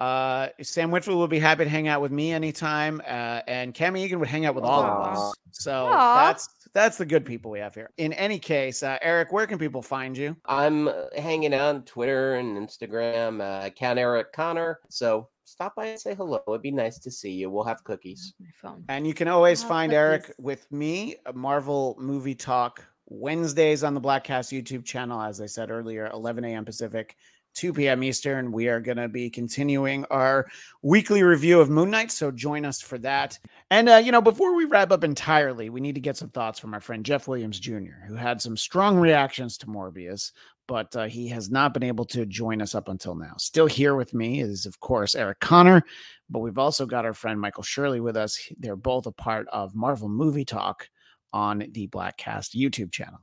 Speaker 2: Uh, Sam Whitfield will be happy to hang out with me anytime, uh, and Cami Egan would hang out with all of us. So
Speaker 3: Aw.
Speaker 2: that's that's the good people we have here. In any case, uh, Eric, where can people find you?
Speaker 4: I'm uh, hanging out on Twitter and Instagram, uh, Count Eric Conner. So stop by and say hello. It'd be nice to see you. We'll have cookies.
Speaker 3: My phone.
Speaker 2: And you can always
Speaker 3: Oh,
Speaker 2: find
Speaker 3: cookies.
Speaker 2: Eric with me, Marvel Movie Talk, Wednesdays on the Bladtcast YouTube channel. As I said earlier, 11 a.m. Pacific, 2 p.m. Eastern. We are going to be continuing our weekly review of Moon Knight. So join us for that. And, uh, you know, before we wrap up entirely, we need to get some thoughts from our friend Jeff Williams Jr., who had some strong reactions to Morbius, but uh, he has not been able to join us up until now. Still here with me is, of course, Eric Conner but we've also got our friend Michael Shirley with us. They're both a part of Marvel Movie Talk on the Bladtcast YouTube channel.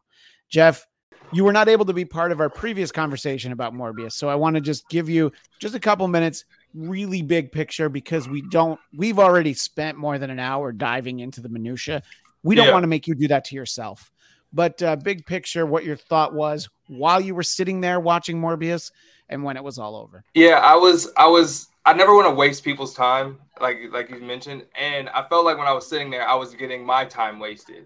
Speaker 2: Jeff, you were not able to be part of our previous conversation about Morbius, so I want to just give you just a couple minutes, really big picture, because we don't. We've already spent more than an hour diving into the minutia. We don't
Speaker 5: Yeah.
Speaker 2: want to make you do that to yourself. But uh, big picture, what your thought was while you were sitting there watching Morbius, and when it was all over.
Speaker 5: Yeah, I was I was I never want to waste people's time, like like you mentioned, and I felt like when I was sitting there, I was getting my time wasted.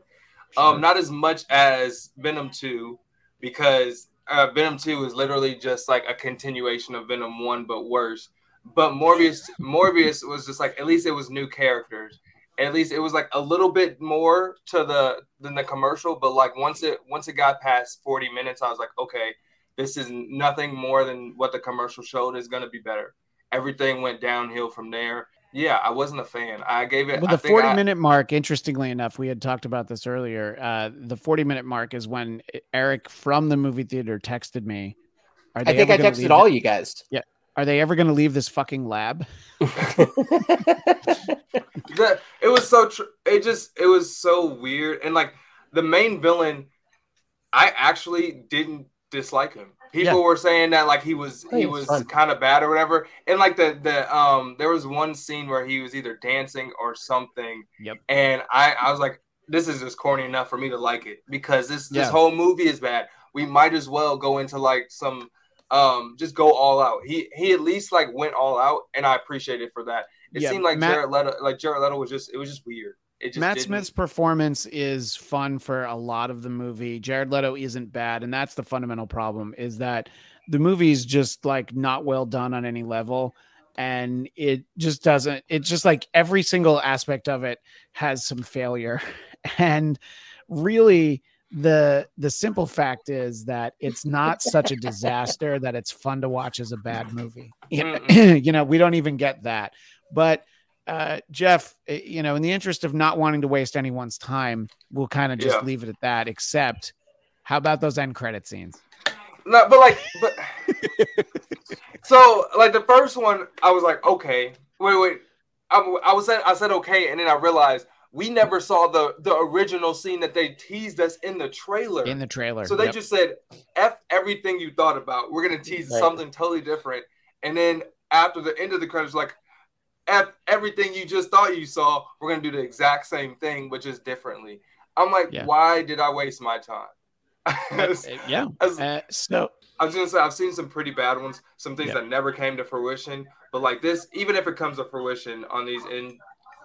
Speaker 5: Um, not as much as Venom Two, because uh, Venom Two is literally just like a continuation of Venom One, but worse. But Morbius, Morbius was just like at least it was new characters. At least it was like a little bit more to the than the commercial. But like once it once it got past forty minutes, I was like, okay, this is nothing more than what the commercial showed. Is going to be better. Everything went downhill from there. Yeah, I wasn't a fan. I gave it.
Speaker 2: Well,
Speaker 5: I
Speaker 2: the
Speaker 5: think
Speaker 2: 40
Speaker 5: I-
Speaker 2: minute mark, interestingly enough, we had talked about this earlier. Uh, the 40 minute mark is when Eric from the movie theater texted me. Are
Speaker 4: I think I texted all
Speaker 2: it-
Speaker 4: you guys. Yeah.
Speaker 2: Are they ever going to leave this fucking lab?
Speaker 5: the, it was so tr- it just it was so weird and like the main villain i actually didn't dislike him people
Speaker 2: Yeah.
Speaker 5: were saying that like he was he was kind of bad or whatever. And like the the um there was one scene where he was either dancing or something.
Speaker 2: Yep.
Speaker 5: and i i was like this is just corny enough for me to like it because this this whole movie is bad. We might as well go into like some um just go all out. He he at least like went all out and i appreciate it for that. It
Speaker 2: Yeah,
Speaker 5: seemed like
Speaker 2: Matt-
Speaker 5: Jared Leto, like Jared Leto was just, it was just weird.
Speaker 2: Matt
Speaker 5: didn't-
Speaker 2: Smith's performance is fun for a lot of the movie. Jared Leto isn't bad, and that's the fundamental problem is that the movie's just like not well done on any level and it just doesn't it's just like every single aspect of it has some failure. And really the the simple fact is that it's not such a disaster that it's fun to watch as a bad movie. You know we don't even get that. But uh, Jeff, eh, you know, in the interest of not wanting to waste anyone's time, we'll kind of just
Speaker 5: Yeah.
Speaker 2: leave it at that. Except, how about those end credit scenes?
Speaker 5: No, but like, but so like the first one, I was like, okay, wait, wait. I, I was said, I said okay, and then I realized we never saw the the original scene that they teased us in the trailer.
Speaker 2: In the trailer,
Speaker 5: so they
Speaker 2: Yep.
Speaker 5: just said, "F everything you thought about. We're gonna tease
Speaker 4: Right.
Speaker 5: something totally different." And then after the end of the credits, like, "F everything you just thought you saw. We're gonna do the exact same thing, but just differently." I'm like,
Speaker 2: Yeah.
Speaker 5: why did I waste my time? As-
Speaker 2: Uh, yeah.
Speaker 5: as-
Speaker 2: Uh, so
Speaker 5: I was gonna say I've seen some pretty bad ones, some things
Speaker 2: Yeah.
Speaker 5: that never came to fruition. But like this, even if it comes to fruition on these, and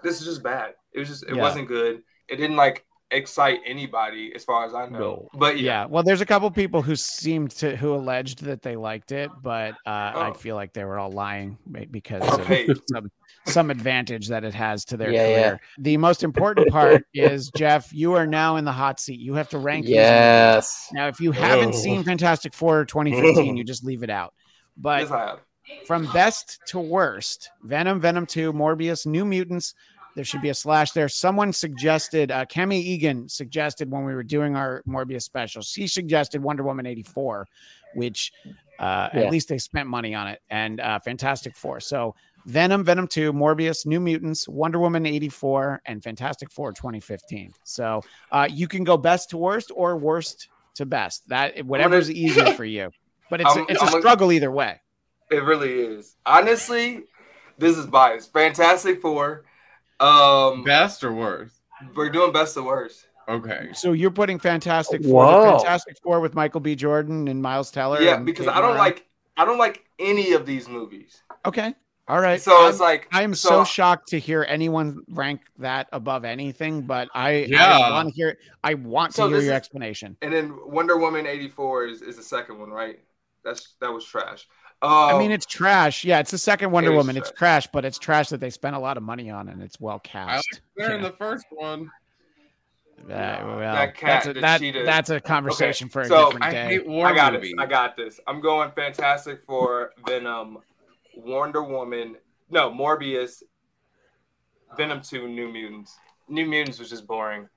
Speaker 5: this is just bad. It was just it
Speaker 2: Yeah.
Speaker 5: wasn't good. It didn't like excite anybody as far as I know.
Speaker 2: No.
Speaker 5: But yeah,
Speaker 2: yeah, well, there's a couple people who seemed to who alleged that they liked it, but uh, I
Speaker 5: Oh.
Speaker 2: feel like they were all lying because
Speaker 5: Okay.
Speaker 2: some some advantage that it has to their
Speaker 4: Yeah, yeah.
Speaker 2: career. The most important part is Jeff, you are now in the hot seat. You have to rank. these
Speaker 4: yes.
Speaker 2: Now, if you haven't seen Fantastic Four 2015, you just leave it out. But
Speaker 5: yes,
Speaker 2: from best to worst, Venom, Venom 2, Morbius, New Mutants. There should be a slash there. Someone suggested, uh, Kemi Egan suggested when we were doing our Morbius special, she suggested Wonder Woman 84, which uh,
Speaker 4: Yeah.
Speaker 2: at least they spent money on it, and uh, Fantastic Four. So Venom, Venom 2, Morbius, New Mutants, Wonder Woman 84, and Fantastic Four 2015. So uh, you can go best to worst or worst to best. That whatever's easier for you. But it's,
Speaker 5: I'm-
Speaker 2: a, it's a
Speaker 5: I'm a-
Speaker 2: struggle either way.
Speaker 5: It really is. Honestly, this is biased. Fantastic Four. Um,
Speaker 6: Best or worst?
Speaker 5: we're doing best to worst.
Speaker 6: Okay.
Speaker 2: So you're putting Fantastic Four. Fantastic Four with Michael B. Jordan and Miles Teller.
Speaker 5: Yeah, because
Speaker 2: Kate
Speaker 5: I don't
Speaker 2: Mara?
Speaker 5: like I don't like any of these movies.
Speaker 2: Okay, all right.
Speaker 5: So
Speaker 2: I'm,
Speaker 5: it's like
Speaker 2: I am so,
Speaker 5: so-
Speaker 2: shocked to hear anyone rank that above anything, but I,
Speaker 6: Yeah.
Speaker 2: I want to hear. I want
Speaker 5: So
Speaker 2: to hear your
Speaker 5: is-
Speaker 2: explanation.
Speaker 5: And then Wonder Woman eighty four is, is the second one, right? That's that was trash. Um,
Speaker 2: I mean, it's trash. Yeah, it's the second Wonder
Speaker 5: is
Speaker 2: Woman. It's
Speaker 5: trash.
Speaker 2: trash, but it's trash that they spent a lot of money on, and it's well
Speaker 6: I
Speaker 2: cast.
Speaker 6: like better in the first one.
Speaker 2: Uh, well,
Speaker 5: That cat,
Speaker 2: that's a, that, that's a conversation for a
Speaker 5: so
Speaker 2: different
Speaker 6: I
Speaker 2: day.
Speaker 6: hate war
Speaker 5: I got
Speaker 6: movies.
Speaker 5: this. I got this. I'm going Fantastic Four, Venom, Wonder Woman, no Morbius, Venom Two, New Mutants. New Mutants was just boring.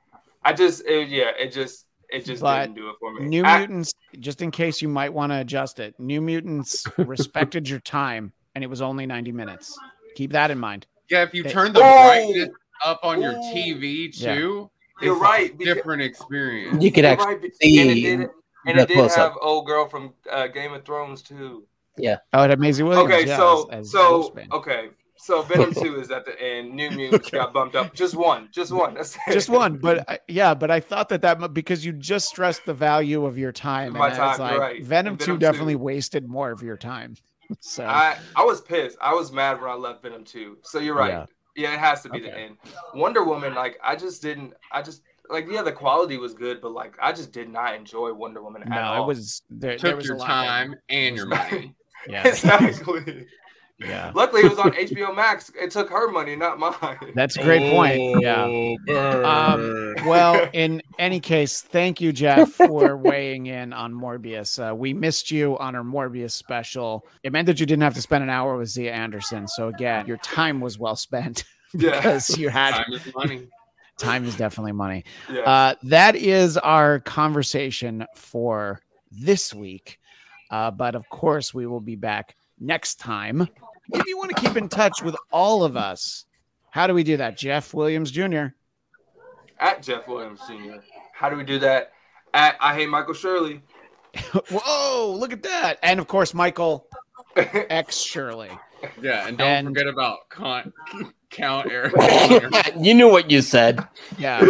Speaker 5: I just, it, yeah, it just, it just
Speaker 2: But
Speaker 5: didn't do it for me.
Speaker 2: New
Speaker 5: I-
Speaker 2: Mutants, just in case you might want to adjust it, New Mutants respected your time and it was only 90 minutes. Keep that in mind.
Speaker 6: Yeah, if you
Speaker 2: They-
Speaker 6: turn the
Speaker 5: Oh!
Speaker 6: brightness up on your
Speaker 5: Ooh.
Speaker 6: TV
Speaker 2: Yeah.
Speaker 6: too,
Speaker 5: You're
Speaker 6: it's
Speaker 5: right,
Speaker 6: A
Speaker 5: because-
Speaker 6: different experience.
Speaker 4: You could actually
Speaker 5: right, be-
Speaker 4: see
Speaker 5: and it did, and it did
Speaker 4: close-up.
Speaker 5: have old girl from uh, Game of Thrones too.
Speaker 2: Oh, it had Maisie Williams.
Speaker 5: Okay,
Speaker 2: yeah,
Speaker 5: so
Speaker 2: as- as
Speaker 5: so
Speaker 2: Wolfsbane.
Speaker 5: okay, so Venom Two is at the end. New Mutants got bumped up. Just one, just one. That's it.
Speaker 2: just one, but I- yeah, but I thought that that because you just stressed the value of your time,
Speaker 5: My
Speaker 2: and
Speaker 5: time,
Speaker 2: it's like
Speaker 5: right.
Speaker 2: Venom
Speaker 5: And
Speaker 2: Two definitely
Speaker 5: 2.
Speaker 2: wasted more of your time. So
Speaker 5: I I was pissed. I was mad when I left Venom 2. So you're right.
Speaker 2: Yeah.
Speaker 5: Yeah, it has to be the end. Wonder Woman, like I just didn't. I just like yeah, the quality was good, but like I just did not enjoy Wonder Woman at
Speaker 2: No,
Speaker 5: all.
Speaker 2: it was there, there
Speaker 6: Took
Speaker 2: was
Speaker 6: your
Speaker 2: a lot
Speaker 6: time and your money.
Speaker 2: Yeah,
Speaker 5: exactly.
Speaker 2: yeah.
Speaker 5: Luckily, it was on HBO Max. It took her money, not mine.
Speaker 2: That's a great point. Yeah.
Speaker 6: Oh.
Speaker 2: Um, well, in any case, thank you, Jeff, for weighing in on Morbius. Uh, we missed you on our Morbius special. It meant that you didn't have to spend an hour with Xia Anderson. So again, your time was well spent
Speaker 5: yeah,
Speaker 2: because you had
Speaker 6: time is money.
Speaker 2: time is definitely money.
Speaker 5: yeah.
Speaker 2: Uh, that is our conversation for this week. Uh, but of course, we will be back next time. If you want to keep in touch with all of us, how do we do that? Jeff Williams Jr.
Speaker 5: At Jeff Williams Sr. How do we do that? At I hate Michael Shirley.
Speaker 2: Whoa, look at that. And of course, Michael X Shirley.
Speaker 6: Yeah, and don't
Speaker 2: And-
Speaker 6: forget about Count, Count Eric.
Speaker 4: you knew what you said.
Speaker 2: Yeah.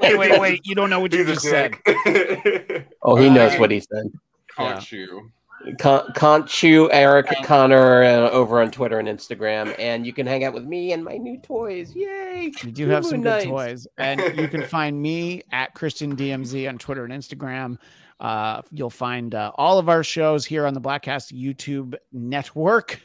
Speaker 2: Wait, wait, wait. You don't know what you
Speaker 5: He's a
Speaker 2: just said.
Speaker 4: Oh, he knows
Speaker 6: Right.
Speaker 4: what he said.
Speaker 6: Count you.
Speaker 4: Con- Conchu Eric Conner uh, over on Twitter and Instagram, and you can hang out with me and my new toys. Yay!
Speaker 2: We do have some
Speaker 4: Ooh,
Speaker 2: good toys. And you can find me at Christian DMZ on Twitter and Instagram. Uh, you'll find uh, all of our shows here on the Bladtcast YouTube network,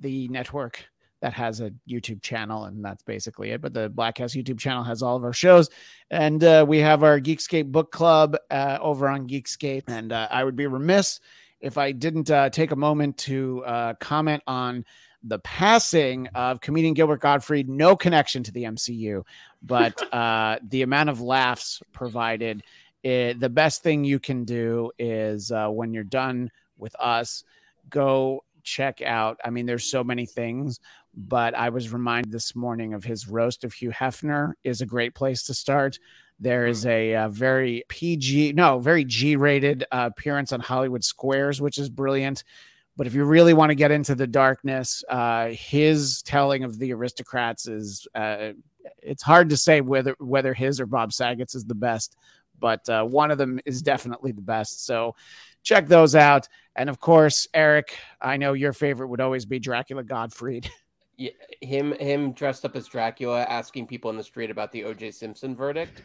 Speaker 2: the network that has a YouTube channel, and that's basically it. But the Bladtcast YouTube channel has all of our shows, and uh, we have our Geekscape book club uh, over on Geekscape. And uh, I would be remiss if I didn't uh, take a moment to uh, comment on the passing of comedian Gilbert Gottfried. No connection to the MCU, but uh, the amount of laughs provided. It, the best thing you can do is uh, when you're done with us, go check out. I mean, there's so many things, but I was reminded this morning of his roast of Hugh Hefner is a great place to start. There is a, uh very PG, no, very G rated uh, appearance on Hollywood Squares, which is brilliant. But if you really want to get into the darkness, uh, his telling of the aristocrats is uh, it's hard to say whether whether his or Bob Saget's is the best, but uh, one of them is definitely the best. So check those out. And of course, Eric, I know your favorite would always be Dracula Gottfried.
Speaker 4: Yeah, him him dressed up as Dracula, asking people in the street about the O.J. Simpson verdict.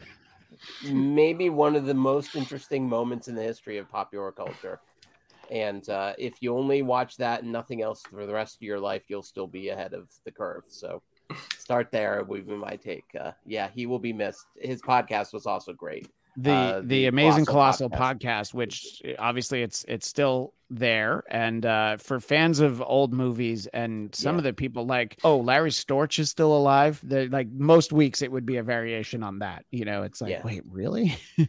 Speaker 4: Maybe one of the most interesting moments in the history of popular culture. And uh, if you only watch that and nothing else for the rest of your life, you'll still be ahead of the curve. So start there would be my take. Uh, yeah, he will be missed. His podcast was also great.
Speaker 2: The
Speaker 4: Uh,
Speaker 2: the,
Speaker 4: the
Speaker 2: amazing
Speaker 4: Colossal
Speaker 2: colossal podcast. which uh, obviously it's it's still there and uh for fans of old movies and some
Speaker 4: Yeah.
Speaker 2: of the people like oh larry storch is still alive like most weeks it would be a variation on that you know it's like
Speaker 4: Yeah.
Speaker 2: wait really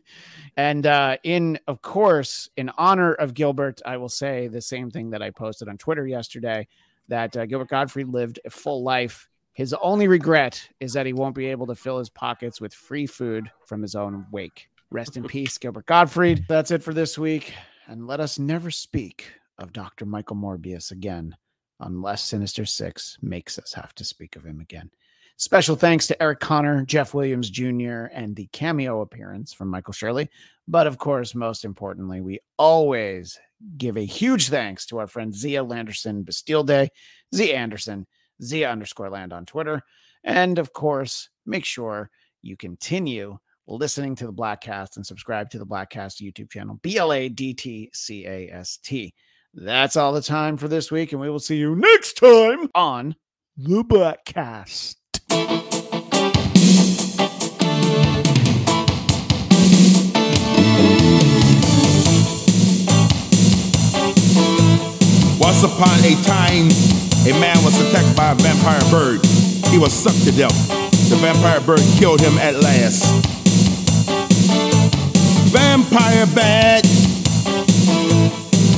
Speaker 2: and uh in of course in honor of gilbert i will say the same thing that i posted on twitter yesterday that uh, gilbert gottfried lived a full life his only regret is that he won't be able to fill his pockets with free food from his own wake Rest in peace, Gilbert Gottfried. That's it for this week. And let us never speak of Dr. Michael Morbius again, unless Sinister Six makes us have to speak of him again. Special thanks to Eric Conner, Jeff Williams Jr., and the cameo appearance from Michael Shirley. But of course, most importantly, we always give a huge thanks to our friend Xia Landerson Bastille Day, Xia Anderson, Xia underscore land on Twitter. And of course, make sure you continue listening to the Bladtcast and subscribe to the Bladtcast YouTube channel, B L A D T C A S T. That's all the time for this week, and we will see you next time on the Bladtcast.
Speaker 7: Once upon a time, a man was attacked by a vampire bird. He was sucked to death. The vampire bird killed him at last. Vampire bat.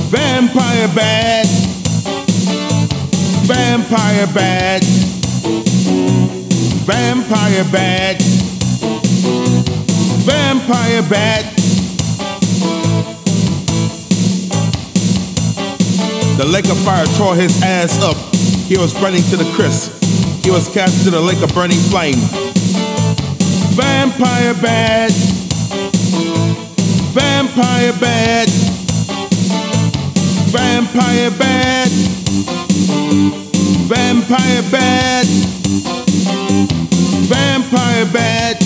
Speaker 7: Vampire bat. Vampire bat. Vampire bat. Vampire bat. The lake of fire tore his ass up. He was burning to the crisp. He was cast to the lake of burning flame. Vampire bad. Vampire bad. Vampire bad. Vampire bad. Vampire bad.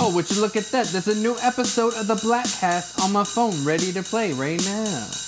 Speaker 8: Oh, would you look at that? There's a new episode of the Bladtcast on my phone ready to play right now.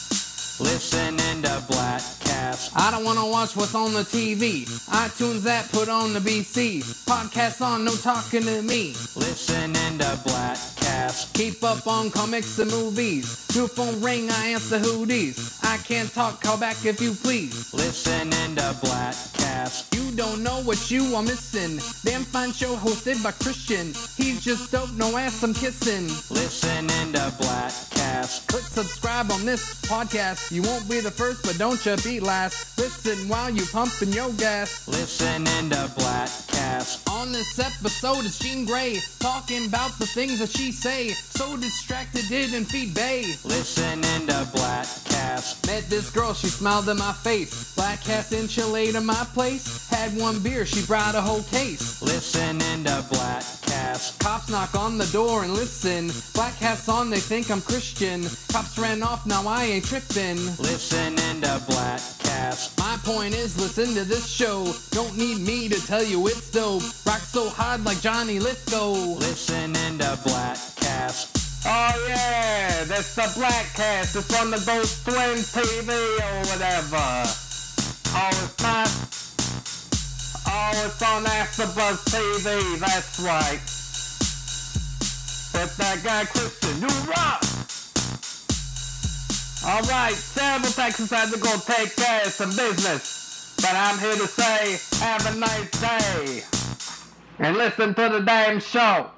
Speaker 9: Listening to Bladtcast.
Speaker 8: I don't wanna watch what's on the TV. iTunes app put on the BC. Podcasts on, no talking to me.
Speaker 9: Listening to Bladtcast.
Speaker 8: Keep up on comics and movies. New phone ring, I answer who these. I can't talk, call back if you please.
Speaker 9: Listening to Bladtcast.
Speaker 8: You don't know what you are missing. Damn fine show hosted by Christian. He's just dope, no ass I'm kissing.
Speaker 9: Listening to Bladtcast.
Speaker 8: Click subscribe on this podcast. You won't be the first, but don't you be last. Listen while you pumping your gas.
Speaker 9: Listening to Bladtcast.
Speaker 8: On this episode, it's Jean Grey talking about the things that she say. So distracted, didn't feed Bay.
Speaker 9: Listening to Bladtcast.
Speaker 8: Met this girl, she smiled in my face. Black cast enchilada my place. Had one beer, she brought a whole case.
Speaker 9: Listening to Bladtcast.
Speaker 8: Cops knock on the door and listen. Black hats on, they think I'm Christian. Cops ran off, now I ain't tripping.
Speaker 9: Listening to Bladtcast.
Speaker 8: My point is, listen to this show. Don't need me to tell you it's dope. Rock so hard like Johnny Lithgow.
Speaker 9: Listening to Bladtcast.
Speaker 8: Oh yeah, that's the Bladtcast. It's on the Ghost Twin TV or whatever. Oh, it's not. Oh, it's on AfterBuzz TV. That's right. With that guy Christian, you rock. All right, several Texas had to go take care of some business, but I'm here to say, have a nice day, and listen to the damn show.